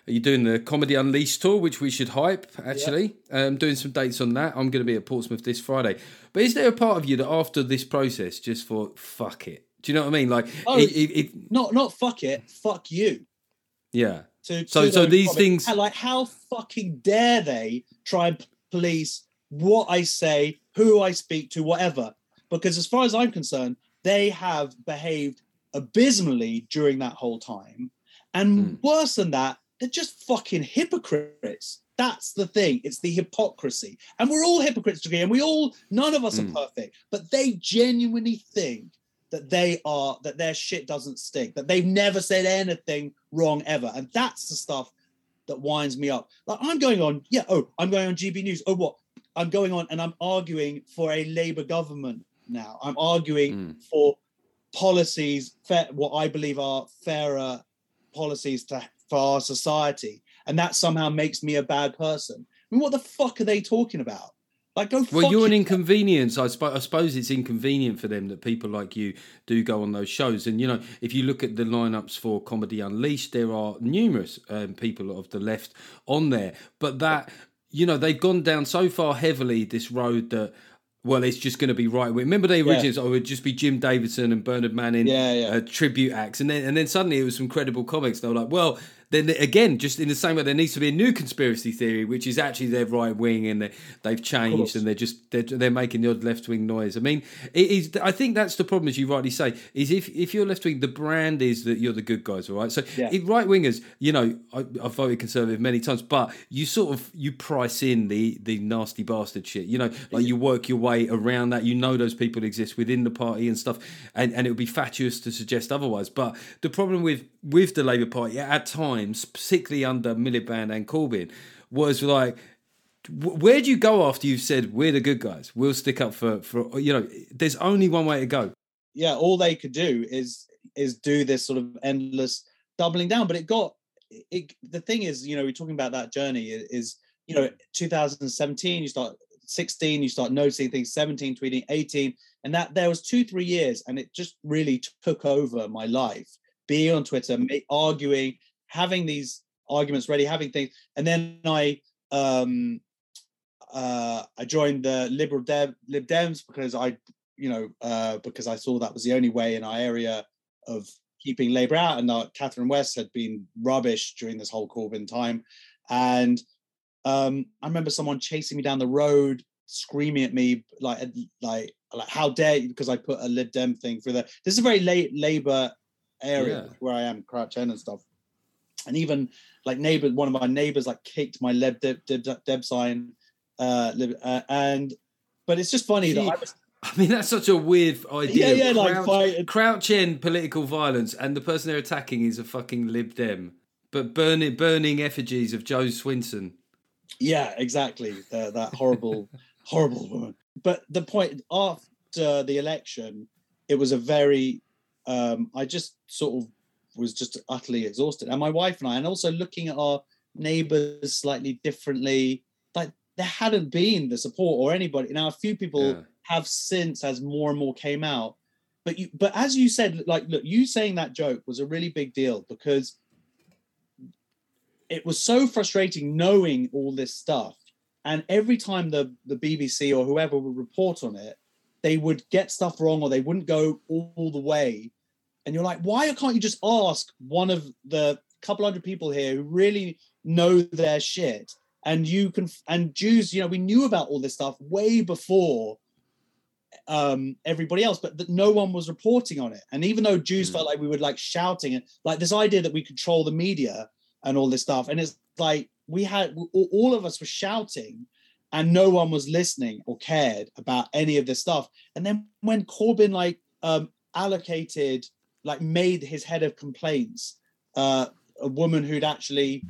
are you doing the comedy unleashed tour which we should hype actually um doing some dates on that i'm going to be at portsmouth this friday but is there a part of you that after this process just thought fuck it do you know what i mean like Oh. it, it, it, Not not fuck it, fuck you. yeah To, So- to so these comics. things- And, like how fucking dare they try and police what I say, who I speak to, whatever? Because as far as I'm concerned, they have behaved abysmally during that whole time, and Hmm. worse than that, they're just fucking hypocrites. That's the thing. It's the hypocrisy, and we're all hypocrites to today, and we all none of us Mm. are perfect, but they genuinely think that they are that their shit doesn't stink, that they've never said anything wrong ever, and that's the stuff that winds me up. Like I'm going on, yeah. Oh, I'm going on GB News. Oh, what? I'm going on and I'm arguing for a Labour government now. I'm arguing Mm. for policies, fair, what I believe are fairer policies to for our society, and that somehow makes me a bad person. I mean, what the fuck are they talking about? Like, go. Well, you're an inconvenience. I, sp- I suppose it's inconvenient for them that people like you do go on those shows. And, you know, if you look at the lineups for Comedy Unleashed, there are numerous um, people of the left on there. But that, you know, they've gone down so far heavily this road that. Well, it's just going to be right. Remember, they originally Yeah. oh, it would just be Jim Davidson and Bernard Manning, Yeah, yeah. Uh, tribute acts, and then and then suddenly it was some credible comics. They were like, well, then again, just in the same way, there needs to be a new conspiracy theory, which is actually they're right wing and they, they've changed and they're just they're, they're making the odd left wing noise. I mean, it is. I think that's the problem, as you rightly say, is if if you're left wing, the brand is that you're the good guys, all right. So Yeah. if right wingers, you know, I, I've voted conservative many times, but you sort of you price in the the nasty bastard shit. You know, like you work your way around that. You know those people exist within the party and stuff, and and it would be fatuous to suggest otherwise. But the problem with with the Labour Party at times, particularly under Miliband and Corbyn, was like where do you go after you've said we're the good guys? We'll stick up for for you know. There's only one way to go. yeah, all they could do is is do this sort of endless doubling down. But it got it, the thing is, you know, we're talking about that journey is, you know, 2017, you start 16, you start noticing things, 17, tweeting, 18, and that there was two, three years, and it just really took over my life. Being on Twitter, arguing, having these arguments ready, having things, and then I um uh I joined the Liberal Dev Lib Dems because I, you know, uh because I saw that was the only way in our area of keeping Labour out, and uh, Catherine West had been rubbish during this whole Corbyn time, and um, I remember someone chasing me down the road, screaming at me like like like how dare you because I put a Lib Dem thing through there. This is a very late Labour area yeah. where I am, Crouch End and stuff, and even like neighbor, one of my neighbors like kicked my Lib Deb, Deb, Deb sign, uh, uh, and but it's just funny that I was I mean, that's such a weird idea. Yeah, yeah, crouch, like crouch in political violence, and the person they're attacking is a fucking Lib Dem, but burning burning effigies of Jo Swinson. Yeah, exactly. Uh, that horrible, horrible woman. But the point after the election, it was a very. Um, I just sort of was just utterly exhausted, and my wife and I, and also looking at our neighbours slightly differently. Like there hadn't been the support or anybody. Now a few people. Yeah have since as more and more came out. But you, but as you said, like, look, you saying that joke was a really big deal because it was so frustrating knowing all this stuff. And every time the the BBC or whoever would report on it, they would get stuff wrong or they wouldn't go all the way. And you're like, why can't you just ask one of the couple hundred people here who really know their shit? And you can, and Jews, you know, we knew about all this stuff way before um, everybody else, but that no one was reporting on it. And even though Jews mm. felt like we were like shouting and like this idea that we control the media and all this stuff, and it's like we had all of us were shouting and no one was listening or cared about any of this stuff. And then when Corbyn like um, allocated, like made his head of complaints, uh, a woman who'd actually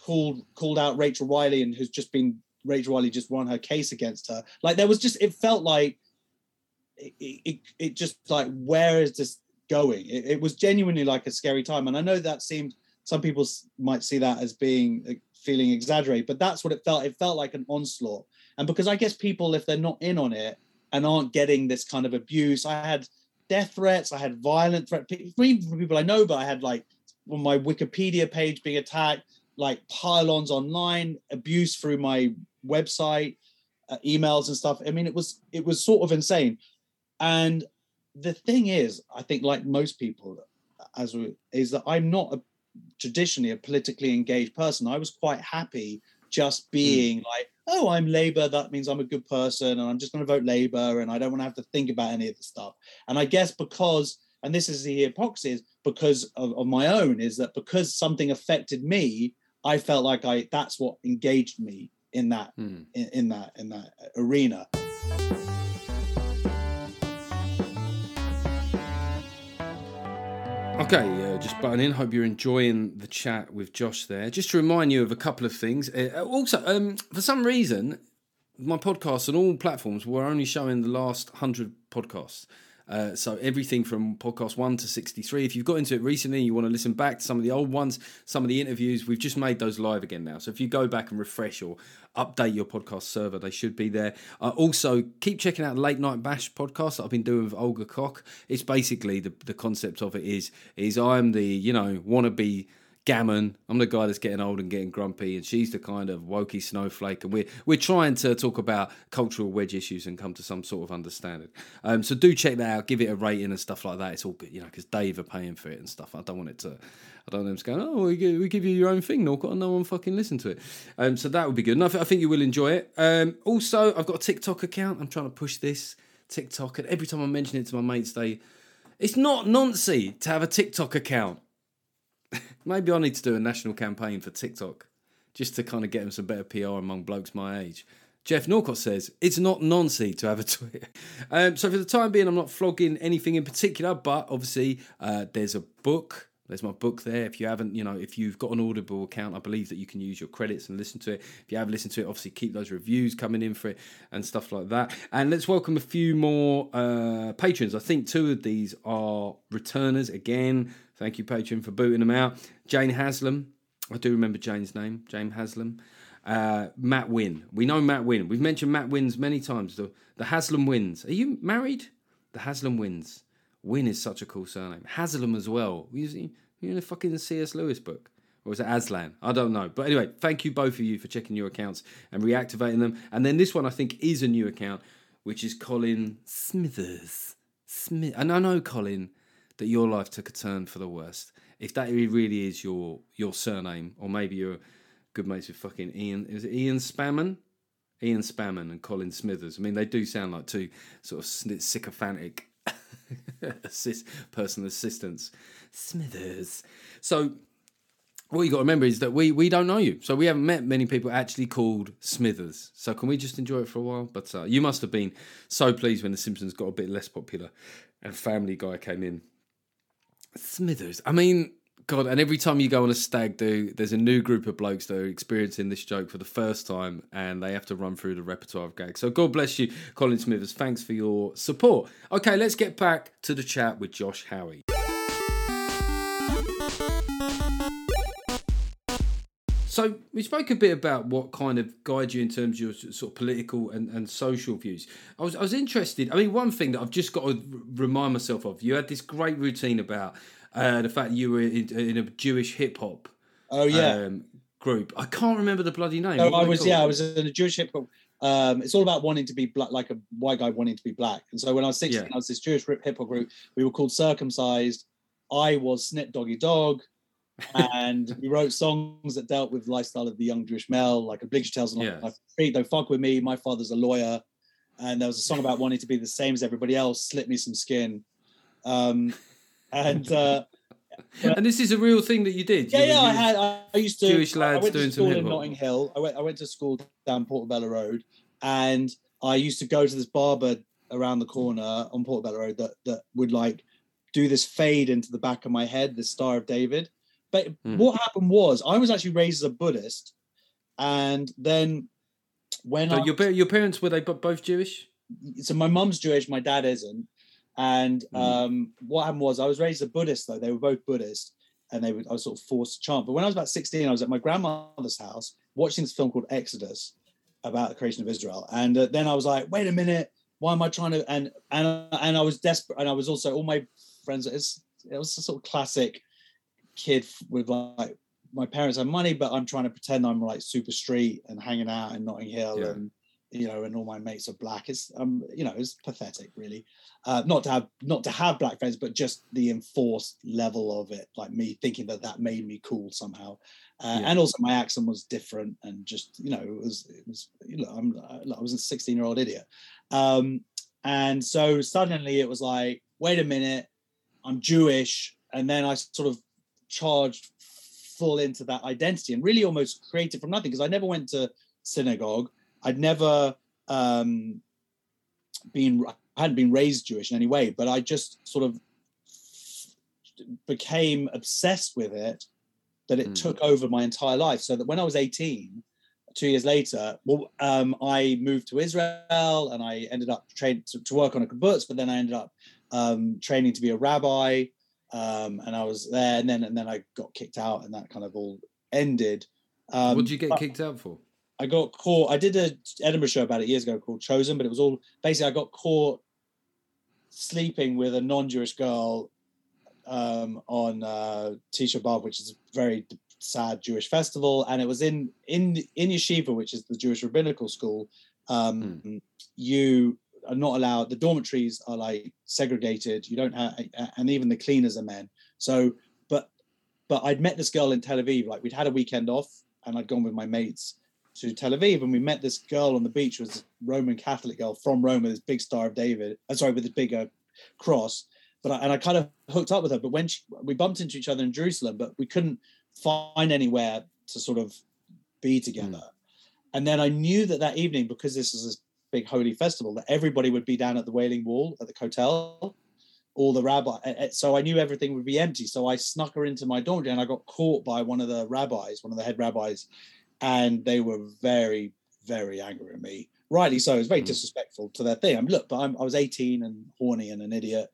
called called out Rachel Riley and who's just been Rachel Riley just won her case against her. Like there was just it felt like it, it, it just like where is this going? It, it, was genuinely like a scary time. And i know that seemed some people might see that as being feeling exaggerated but that's what it felt it felt like an onslaught. And because i guess people if they're not in on it and aren't getting this kind of abuse i had death threats i had violent threats even from people i know but i had like on my wikipedia page being attacked like pile-ons online abuse through my website uh, emails and stuff i mean it was it was sort of insane and the thing is, I think, like most people, as we, is that I'm not a, traditionally a politically engaged person. I was quite happy just hmm. being mm. like, oh, I'm Labour. That means I'm a good person, and I'm just going to vote Labour, and I don't want to have to think about any of the stuff. And I guess because, and this is the hypocrisy, is because of, of my own, is that because something affected me, I felt like I that's what engaged me in that mm. in, in that in that arena. Okay, uh, just button in. Hope you're enjoying the chat with Josh there. Just to remind you of a couple of things. Uh, also, um, for some reason, my podcasts on all platforms were only showing the last 100 podcasts. Uh, so everything from podcast one to 63. If you've got into it recently and you want to listen back to some of the old ones, some of the interviews, we've just made those live again now. So if you go back and refresh or update your podcast server, they should be there. Uh, also, keep checking out the Late Night Bash podcast that I've been doing with Olga Koch. It's basically the, the concept of it is is I'm the you know wannabe gammon. I'm the guy that's getting old and getting grumpy, and she's the kind of wokey snowflake. And we're we're trying to talk about cultural wedge issues and come to some sort of understanding. Um, so do check that out, give it a rating and stuff like that. It's all good, you know, because Dave are paying for it and stuff. I don't want it to. I don't want them to go. Oh, we give, we give you your own thing, and no one fucking listen to it. Um, so that would be good. And I, th- I think you will enjoy it. Um, also, I've got a TikTok account. I'm trying to push this TikTok, and every time I mention it to my mates, they. It's not noncy to have a TikTok account. Maybe I need to do a national campaign for TikTok just to kind of get them some better PR among blokes my age. Geoff Norcott says it's not noncy to have a Twitter. Um, so for the time being, I'm not flogging anything in particular, but obviously uh, there's a book. There's my book there. If you haven't, you know, if you've got an Audible account, I believe that you can use your credits and listen to it. If you have listened to it, obviously keep those reviews coming in for it and stuff like that. And let's welcome a few more uh, patrons. I think two of these are returners again. Thank you, Patreon, for booting them out. Jane Haslam, I do remember Jane's name, Jane Haslam. Uh, Matt Wynn. We know Matt Wynn. We've mentioned Matt Wins many times. The, the Haslam Wynns. Are you married? The Haslam Wynns. Wynn is such a cool surname. Haslam as well. You, you in a fucking C.S. Lewis book? Or is it Aslan? I don't know. But anyway, thank you both of you for checking your accounts and reactivating them. And then this one I think is a new account, which is Colin Smithers. Smith. And I know, Colin, that your life took a turn for the worst. If that really is your your surname, or maybe you're good mates with fucking Ian. Is it Ian Spamman? Ian Spamman and Colin Smithers. I mean, they do sound like two sort of sycophantic assist, personal assistants. Smithers. So what you got to remember is that we we don't know you, so we haven't met many people actually called Smithers. So can we just enjoy it for a while? But uh, you must have been so pleased when The Simpsons got a bit less popular and Family Guy came in. Smithers. I mean, God, and every time you go on a stag do, there's a new group of blokes that are experiencing this joke for the first time and they have to run through the repertoire of gags. So God bless you, Colin Smithers. Thanks for your support. Okay, let's get back to the chat with Josh Howie. So we spoke a bit about what kind of guides you in terms of your sort of political and, and social views. I was I was interested. I mean, one thing that I've just got to remind myself of. You had this great routine about uh, the fact you were in, in a Jewish hip hop. Oh yeah. Um, group. I can't remember the bloody name. No, I was yeah, I was in a Jewish hip hop. Um, it's all about wanting to be black, like a white guy wanting to be black. And so when I was 16, yeah. I was this Jewish hip hop group. We were called Circumcised. I was Snip Doggy Dog and we wrote songs that dealt with lifestyle of the young Jewish male, like Obligatory Tales my street, Don't Fuck With Me, My Father's a Lawyer. And there was a song about wanting to be the same as everybody else, Slip Me Some Skin. Um, and uh, and this is a real thing that you did. Yeah, you, yeah. I had. I used to. Jewish lads I went doing to school in Notting Hill. I went. I went to school down Portobello Road, and I used to go to this barber around the corner on Portobello Road that that would like do this fade into the back of my head, the Star of David. But mm. what happened was I was actually raised as a Buddhist, and then when so I, your your parents were they both Jewish? So my mum's Jewish, my dad isn't. And mm. um, what happened was I was raised a Buddhist though; they were both Buddhist, and they were I was sort of forced to chant. But when I was about sixteen, I was at my grandmother's house watching this film called Exodus about the creation of Israel, and uh, then I was like, wait a minute, why am I trying to? And and and I was desperate, and I was also all my friends. It's, it was a sort of classic kid with like my parents have money, but I'm trying to pretend I'm like super street and hanging out in Notting Hill yeah. and you know, and all my mates are black. It's um, you know, it's pathetic, really. Uh, not to have not to have black friends, but just the enforced level of it, like me thinking that that made me cool somehow, uh, yeah. and also my accent was different, and just you know, it was it was you know, I'm I was a 16 year old idiot, um, and so suddenly it was like, wait a minute, I'm Jewish, and then I sort of charged full into that identity and really almost created from nothing because I never went to synagogue. I'd never um, been I hadn't been raised Jewish in any way, but I just sort of became obsessed with it that it mm. took over my entire life. So that when I was 18, two years later, well, um, I moved to Israel and I ended up trained to, to, work on a kibbutz, but then I ended up um, training to be a rabbi um, and I was there, and then and then I got kicked out, and that kind of all ended. Um, what did you get kicked out for? I got caught. I did a Edinburgh show about it years ago called Chosen, but it was all basically I got caught sleeping with a non-Jewish girl um, on uh, Tisha B'av, which is a very sad Jewish festival, and it was in in in yeshiva, which is the Jewish rabbinical school. Um, hmm. You are not allowed. The dormitories are like segregated. You don't have, and even the cleaners are men. So, but but I'd met this girl in Tel Aviv. Like we'd had a weekend off, and I'd gone with my mates to Tel Aviv, and we met this girl on the beach. Was Roman Catholic girl from Rome with this big Star of David. Uh, sorry, with this bigger cross. But I, and I kind of hooked up with her. But when she, we bumped into each other in Jerusalem, but we couldn't find anywhere to sort of be together. Mm. And then I knew that that evening, because this is big holy festival that everybody would be down at the Wailing Wall at the hotel, all the rabbi. So I knew everything would be empty. So I snuck her into my dormitory and I got caught by one of the rabbis, one of the head rabbis, and they were very, very angry at me. Rightly so. It was very mm. disrespectful to their thing. I mean, look, but I'm, i was 18 and horny and an idiot.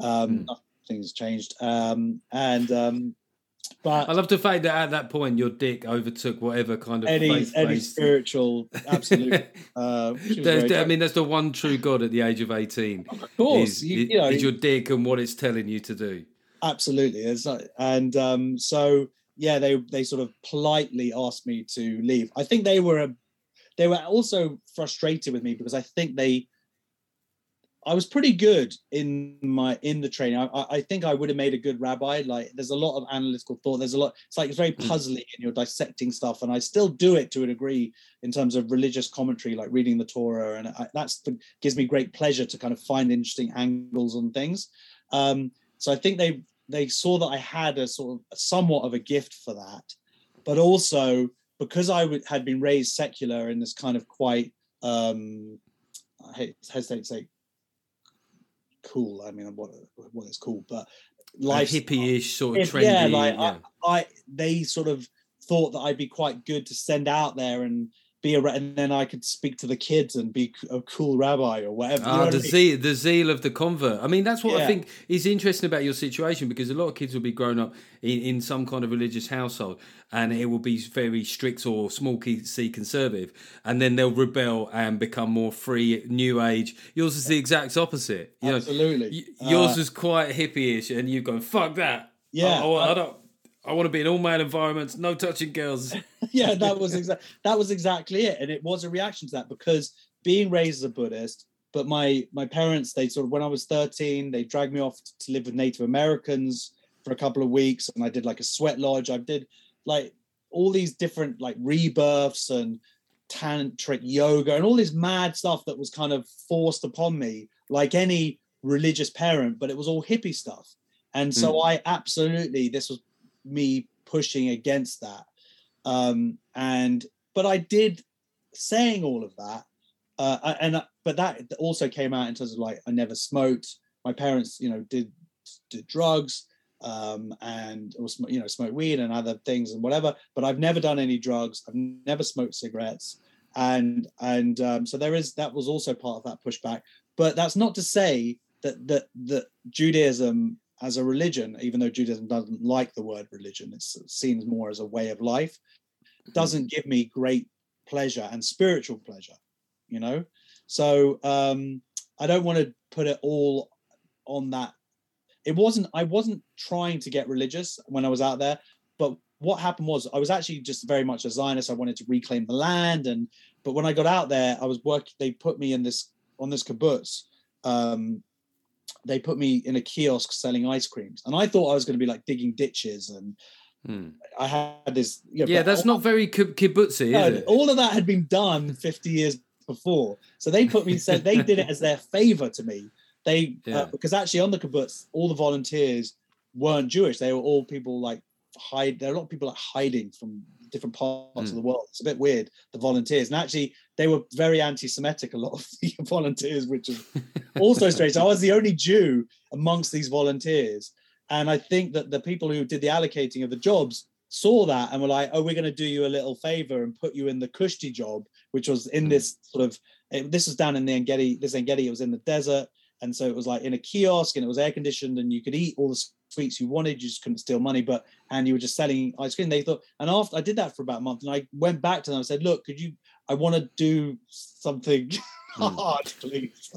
Um, mm. Things changed. Um, and um, but I love the fact that at that point your dick overtook whatever kind of any faith any spiritual, absolutely. uh, which was There's- very I mean, that's the one true God at the age of eighteen. of course, is, you, you know, is your dick and what it's telling you to do. absolutely. And um, so yeah, they they sort of politely asked me to leave. I think they were a, they were also frustrated with me because I think they. I was pretty good in my in the training. I, I- think I would have made a good rabbi. Like, there's a lot of analytical thought. There's a lot. It's like it's very Mm. puzzling, and you're dissecting stuff. And I still do it to a degree in terms of religious commentary, like reading the Torah, and I, that's the, gives me great pleasure to kind of find interesting angles on things. Um, so I think they they saw that I had a sort of somewhat of a gift for that, but also because I had been raised secular in this kind of quite um, I hesitate to say cool. I mean, what what it's cool, but life hippie-ish sort of trendy. yeah, like, yeah. I they sort of thought that I'd be quite good to send out there and be a and then I could speak to the kids and be a cool rabbi or whatever. you know Ah, the I mean? zeal, the zeal of the convert. I mean, that's what I think is interesting about your situation because a lot of kids will be grown up in, in some kind of religious household, and it will be very strict or small key c conservative, and then they'll rebel and become more free, new age. Yours is the exact opposite. You Absolutely. y- yours Uh, is quite hippie-ish, and you've gone fuck that. Yeah, I, I, I I- don't. I want to be in all male environments, no touching girls. yeah, that was exactly that was exactly it, and it was a reaction to that because being raised as a Buddhist, but my my parents they sort of when I was thirteen they dragged me off to live with Native Americans for a couple of weeks, and I did like a sweat lodge. I did like all these different like rebirths and tantric yoga and all this mad stuff that was kind of forced upon me, like any religious parent, but it was all hippie stuff. And so hmm. I absolutely this was me pushing against that. Um and but i did saying all of that uh and uh, but that also came out in terms of like i never smoked. My parents you know did did drugs um and or you know smoked weed and other things and whatever but i've never done any drugs. I've never smoked cigarettes. And and um so there is that was also part of that pushback. But that's not to say that that that judaism as a religion, even though Judaism doesn't like the word religion, it's seems more as a way of life, doesn't give me great pleasure and spiritual pleasure, you know? So um, I don't want to put it all on that. It wasn't, I wasn't trying to get religious when I was out there, but what happened was I was actually just very much a Zionist. I wanted to reclaim the land. And, but when I got out there, I was working, they put me in this, on this kibbutz, um, they put me in a kiosk selling ice creams, and I thought I was going to be like digging ditches, and Hmm. I had this. You know, Yeah, that's all, not very kib- kibbutzy, no, is it? all of that had been done 50 years before, so they put me. So they did it as their favor to me. They Yeah. uh, because actually on the kibbutz, all the volunteers weren't Jewish. They were all people like hide. There are a lot of people like hiding from different parts Hmm. of the world. It's a bit weird. The volunteers, and actually they were very anti-Semitic. A lot of the volunteers, which is also strange. So I was the only Jew amongst these volunteers. And I think that the people who did the allocating of the jobs saw that and were like, oh, we're going to do you a little favor and put you in the Kushti job, which was in Mm. this sort of, it, this was down in the Ein Gedi, this Ein Gedi, it was in the desert. And so it was like in a kiosk and it was air conditioned and you could eat all the sweets you wanted. You just couldn't steal money, but, and you were just selling ice cream. They thought, and after I did that for about a month and I went back to them and said, look, could you, I want to do something Mm. hard, please.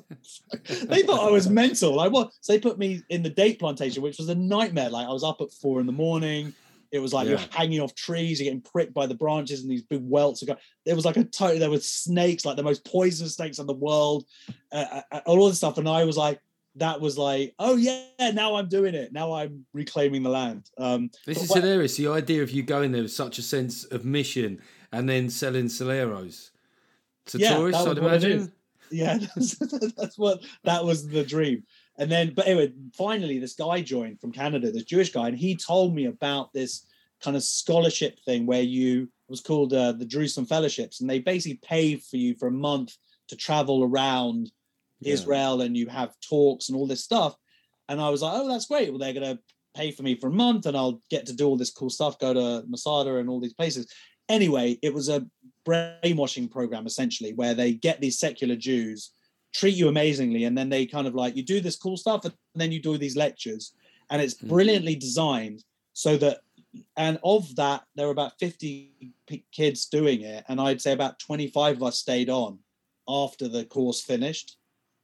they thought I was mental. Like what? So they put me in the date plantation, which was a nightmare. Like I was up at four in the morning. It was like you're hanging off trees, you're getting pricked by the branches, and these big welts. There was like a total. There were snakes, like the most poisonous snakes in the world, uh, uh, all this stuff. And I was like, that was like, oh yeah, now I'm doing it. Now I'm reclaiming the land. Um, This is what- hilarious. The idea of you going there with such a sense of mission and then selling Soleros to Yeah, tourists, I'd was what it imagine. yeah that's, that's what that was the dream and then but anyway finally this guy joined from canada this jewish guy and he told me about this kind of scholarship thing where you it was called uh, the jerusalem fellowships and they basically paid for you for a month to travel around Yeah. israel and you have talks and all this stuff and i was like oh that's great well they're going to pay for me for a month and i'll get to do all this cool stuff go to masada and all these places anyway it was a brainwashing program essentially where they get these secular Jews, treat you amazingly, and then they kind of like you do this cool stuff, and then you do these lectures, and it's Mm. brilliantly designed so that and of that, there were about 50 p- kids doing it. And I'd say about 25 of us stayed on after the course finished.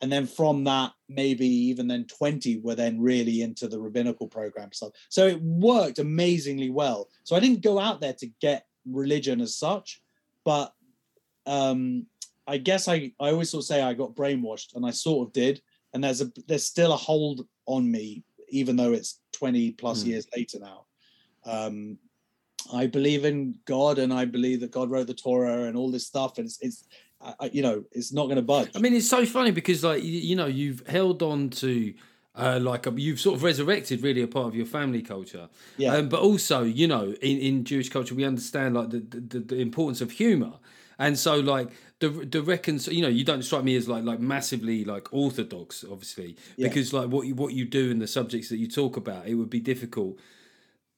And then from that, maybe even then 20 were then really into the rabbinical program stuff. So it worked amazingly well. So I didn't go out there to get religion as such, but um, I guess I, I always sort of say I got brainwashed and I sort of did. And there's a there's still a hold on me, even though it's 20 plus Mm. years later now. Um, I believe in God and I believe that God wrote the Torah and all this stuff. And it's, it's I, you know, it's not going to budge. I mean, it's so funny because, like, you, you know, you've held on to, uh, like, a, you've sort of resurrected really a part of your family culture. Yeah. Um, but also, you know, in, in Jewish culture, we understand like the, the, the importance of humor, and so like the the recon, you know, you don't strike me as like like massively like orthodox, obviously, Yeah. because like what you what you do and the subjects that you talk about, it would be difficult.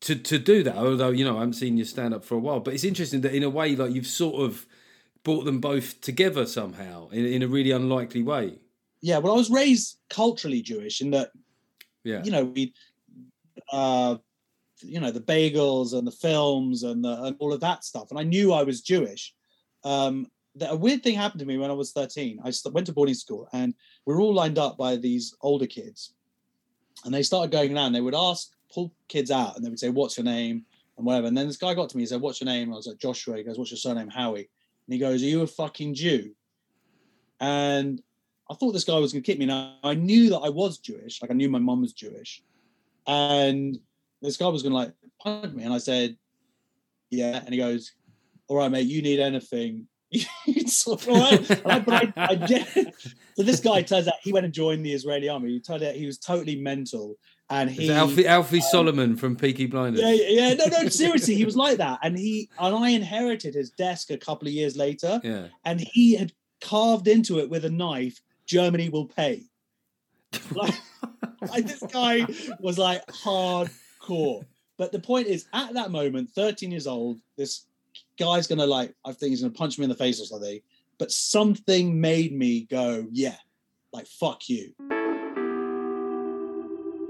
To, to do that, although you know I haven't seen you stand up for a while, but it's interesting that in a way, like you've sort of brought them both together somehow in, in a really unlikely way. yeah. Well, I was raised culturally Jewish in that Yeah. you know, we, uh, you know, the bagels and the films and the, and all of that stuff. And I knew I was Jewish. Um, a weird thing happened to me when I was 13. I st- went to boarding school and we are all lined up by these older kids. And they started going around. They would ask, pull kids out, and they would say, What's your name? And whatever. And then this guy got to me, he said, What's your name? And I was like, Joshua. He goes, What's your surname? Howie. And he goes, Are you a fucking Jew? And I thought this guy was going to kick me. Now I knew that I was Jewish, like I knew my mum was Jewish, and this guy was going to like punch me. And I said, "Yeah," and he goes, "All right, mate, you need anything." And I- I, I. So this guy turns out he went and joined the Israeli army. He turned out he was totally mental, and he Alfie, Alfie Solomon from Peaky Blinders. yeah, yeah, no, no, seriously, he was like that, and he and I inherited his desk a couple of years later, Yeah. and he had carved into it with a knife. Germany will pay. Like, like this guy was like hardcore. But the point is, at that moment, 13 years old, this guy's gonna like, I think he's gonna punch me in the face or something. But something made me go, yeah, like fuck you.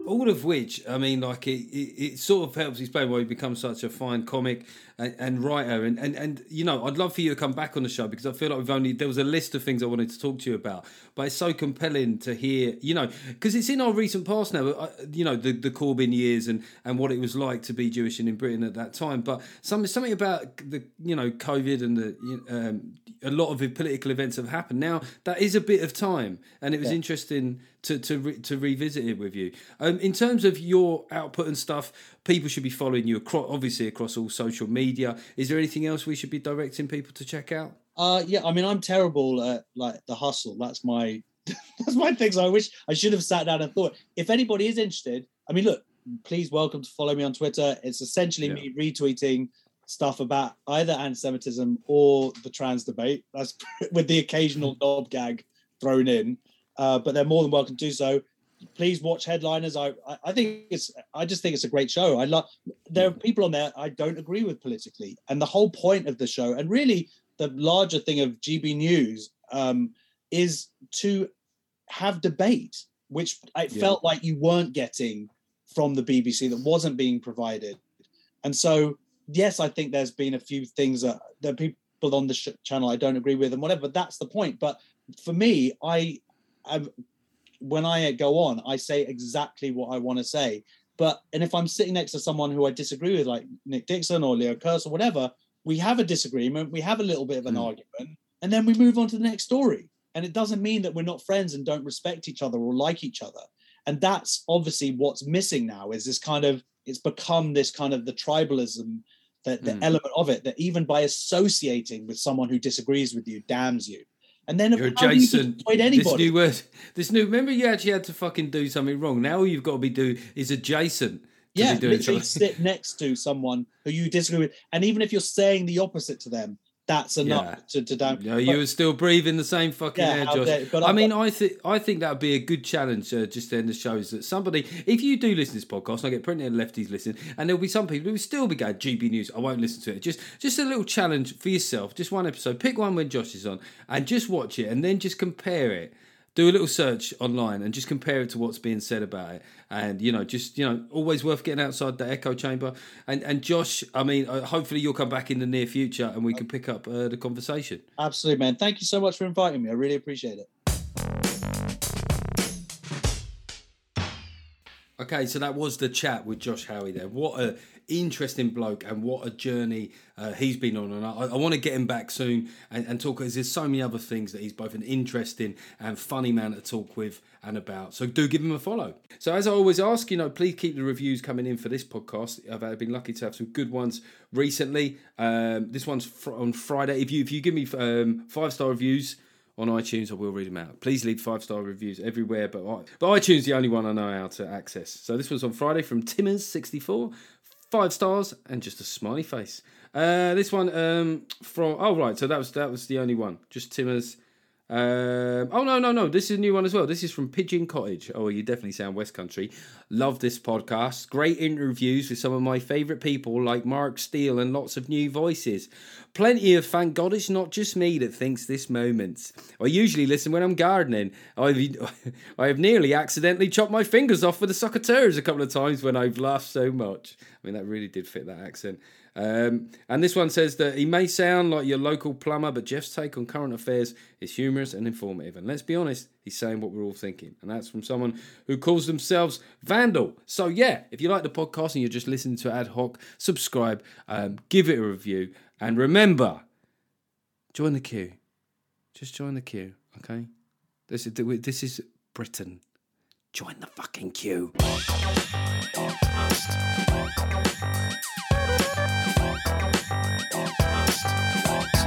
All of which, I mean, like it, it, it sort of helps explain why you become such a fine comic and, and writer. And, and, and, you know, I'd love for you to come back on the show because I feel like we've only, there was a list of things I wanted to talk to you about, but it's so compelling to hear, you know, because it's in our recent past now, uh, you know, the, the Corbyn years and, and what it was like to be Jewish and in Britain at that time. But some, something about the, you know, COVID and the, um, a lot of the political events have happened. Now, that is a bit of time, and it was Yeah. interesting to to re, to revisit it with you. Um, in terms of your output and stuff, people should be following you across, obviously across all social media. Is there anything else we should be directing people to check out? Uh yeah, I mean I'm terrible at like the hustle. That's my that's my thing. So I wish I should have sat down and thought. If anybody is interested, I mean, look, please welcome to follow me on Twitter. It's essentially Yeah. me retweeting stuff about either anti-Semitism or the trans debate. That's with the occasional knob gag thrown in. Uh, but they're more than welcome to do so. Please watch headliners. I, I I think it's I just think it's a great show. I love there are people on there I don't agree with politically, and the whole point of the show, and really the larger thing of GB News, um, is to have debate, which I Yeah. felt like you weren't getting from the BBC that wasn't being provided. And so, yes, I think there's been a few things that that people on the sh- channel I don't agree with, and whatever. That's the point. But for me, I, I, when I go on, I say exactly what I want to say. But and if I'm sitting next to someone who I disagree with, like Nick Dixon or Leo Kearse or whatever, we have a disagreement, we have a little bit of an Mm. argument, and then we move on to the next story. And it doesn't mean that we're not friends and don't respect each other or like each other. And that's obviously what's missing now is this kind of it's become this kind of the tribalism that the Mm. element of it that even by associating with someone who disagrees with you damns you. And then You're how do you persuade This new word. This new. Remember, you actually had to fucking do something wrong. Now all you've got to be do is adjacent. To yeah, be doing literally something. sit next to someone who you disagree with, and even if you're saying the opposite to them, that's enough Yeah. to, to down. No, you were still breathing the same fucking Yeah, air, Josh. dare- but I I've mean, I think I think that would be a good challenge uh, just to end the show. Is that somebody, if you do listen to this podcast, I get plenty of lefties listening, and there'll be some people who will still be going GB News. I won't listen to it. Just just a little challenge for yourself. Just one episode. Pick one when Josh is on, and just watch it, and then just compare it do a little search online and just compare it to what's being said about it. And you know, just you know, always worth getting outside the echo chamber. And and Josh, I mean, uh, hopefully you'll come back in the near future and we can pick up uh, the conversation. Absolutely, man. Thank you so much for inviting me. I really appreciate it. Okay, so that was the chat with Josh Howie there. What a interesting bloke and what a journey uh, he's been on. And I, I want to get him back soon and, and talk because there's so many other things that he's both an interesting and funny man to talk with and about. So do give him a follow. So as I always ask, you know, please keep the reviews coming in for this podcast. I've been lucky to have some good ones recently. Um, this one's fr- on Friday. If you if you give me um, five star reviews on iTunes. I will read them out. Please leave five star reviews everywhere, but I, but iTunes the only one I know how to access. So this was on Friday from Timmers64, five stars and just a smiley face. Uh, this one um, from oh right, so that was that was the only one, just Timmers. Um, oh no no no! This is a new one as well. This is from Pigeon Cottage. Oh, you definitely sound West Country. Love this podcast. Great interviews with some of my favourite people like Mark Steel and lots of new voices. Plenty of thank God it's not just me that thinks this moment. I usually listen when I'm gardening. I've I have nearly accidentally chopped my fingers off with the secateurs a couple of times when I've laughed so much. I mean that really did fit that accent. Um, and this one says that he may sound like your local plumber, but Geoff's take on current affairs is humorous and informative. And let's be honest, he's saying what we're all thinking. And that's from someone who calls themselves Vandal. So, yeah, if you like the podcast and you're just listening to ad hoc, subscribe, um, give it a review. And remember, join the queue. Just join the queue, okay? This is, this is Britain. Join the fucking queue. Podcast.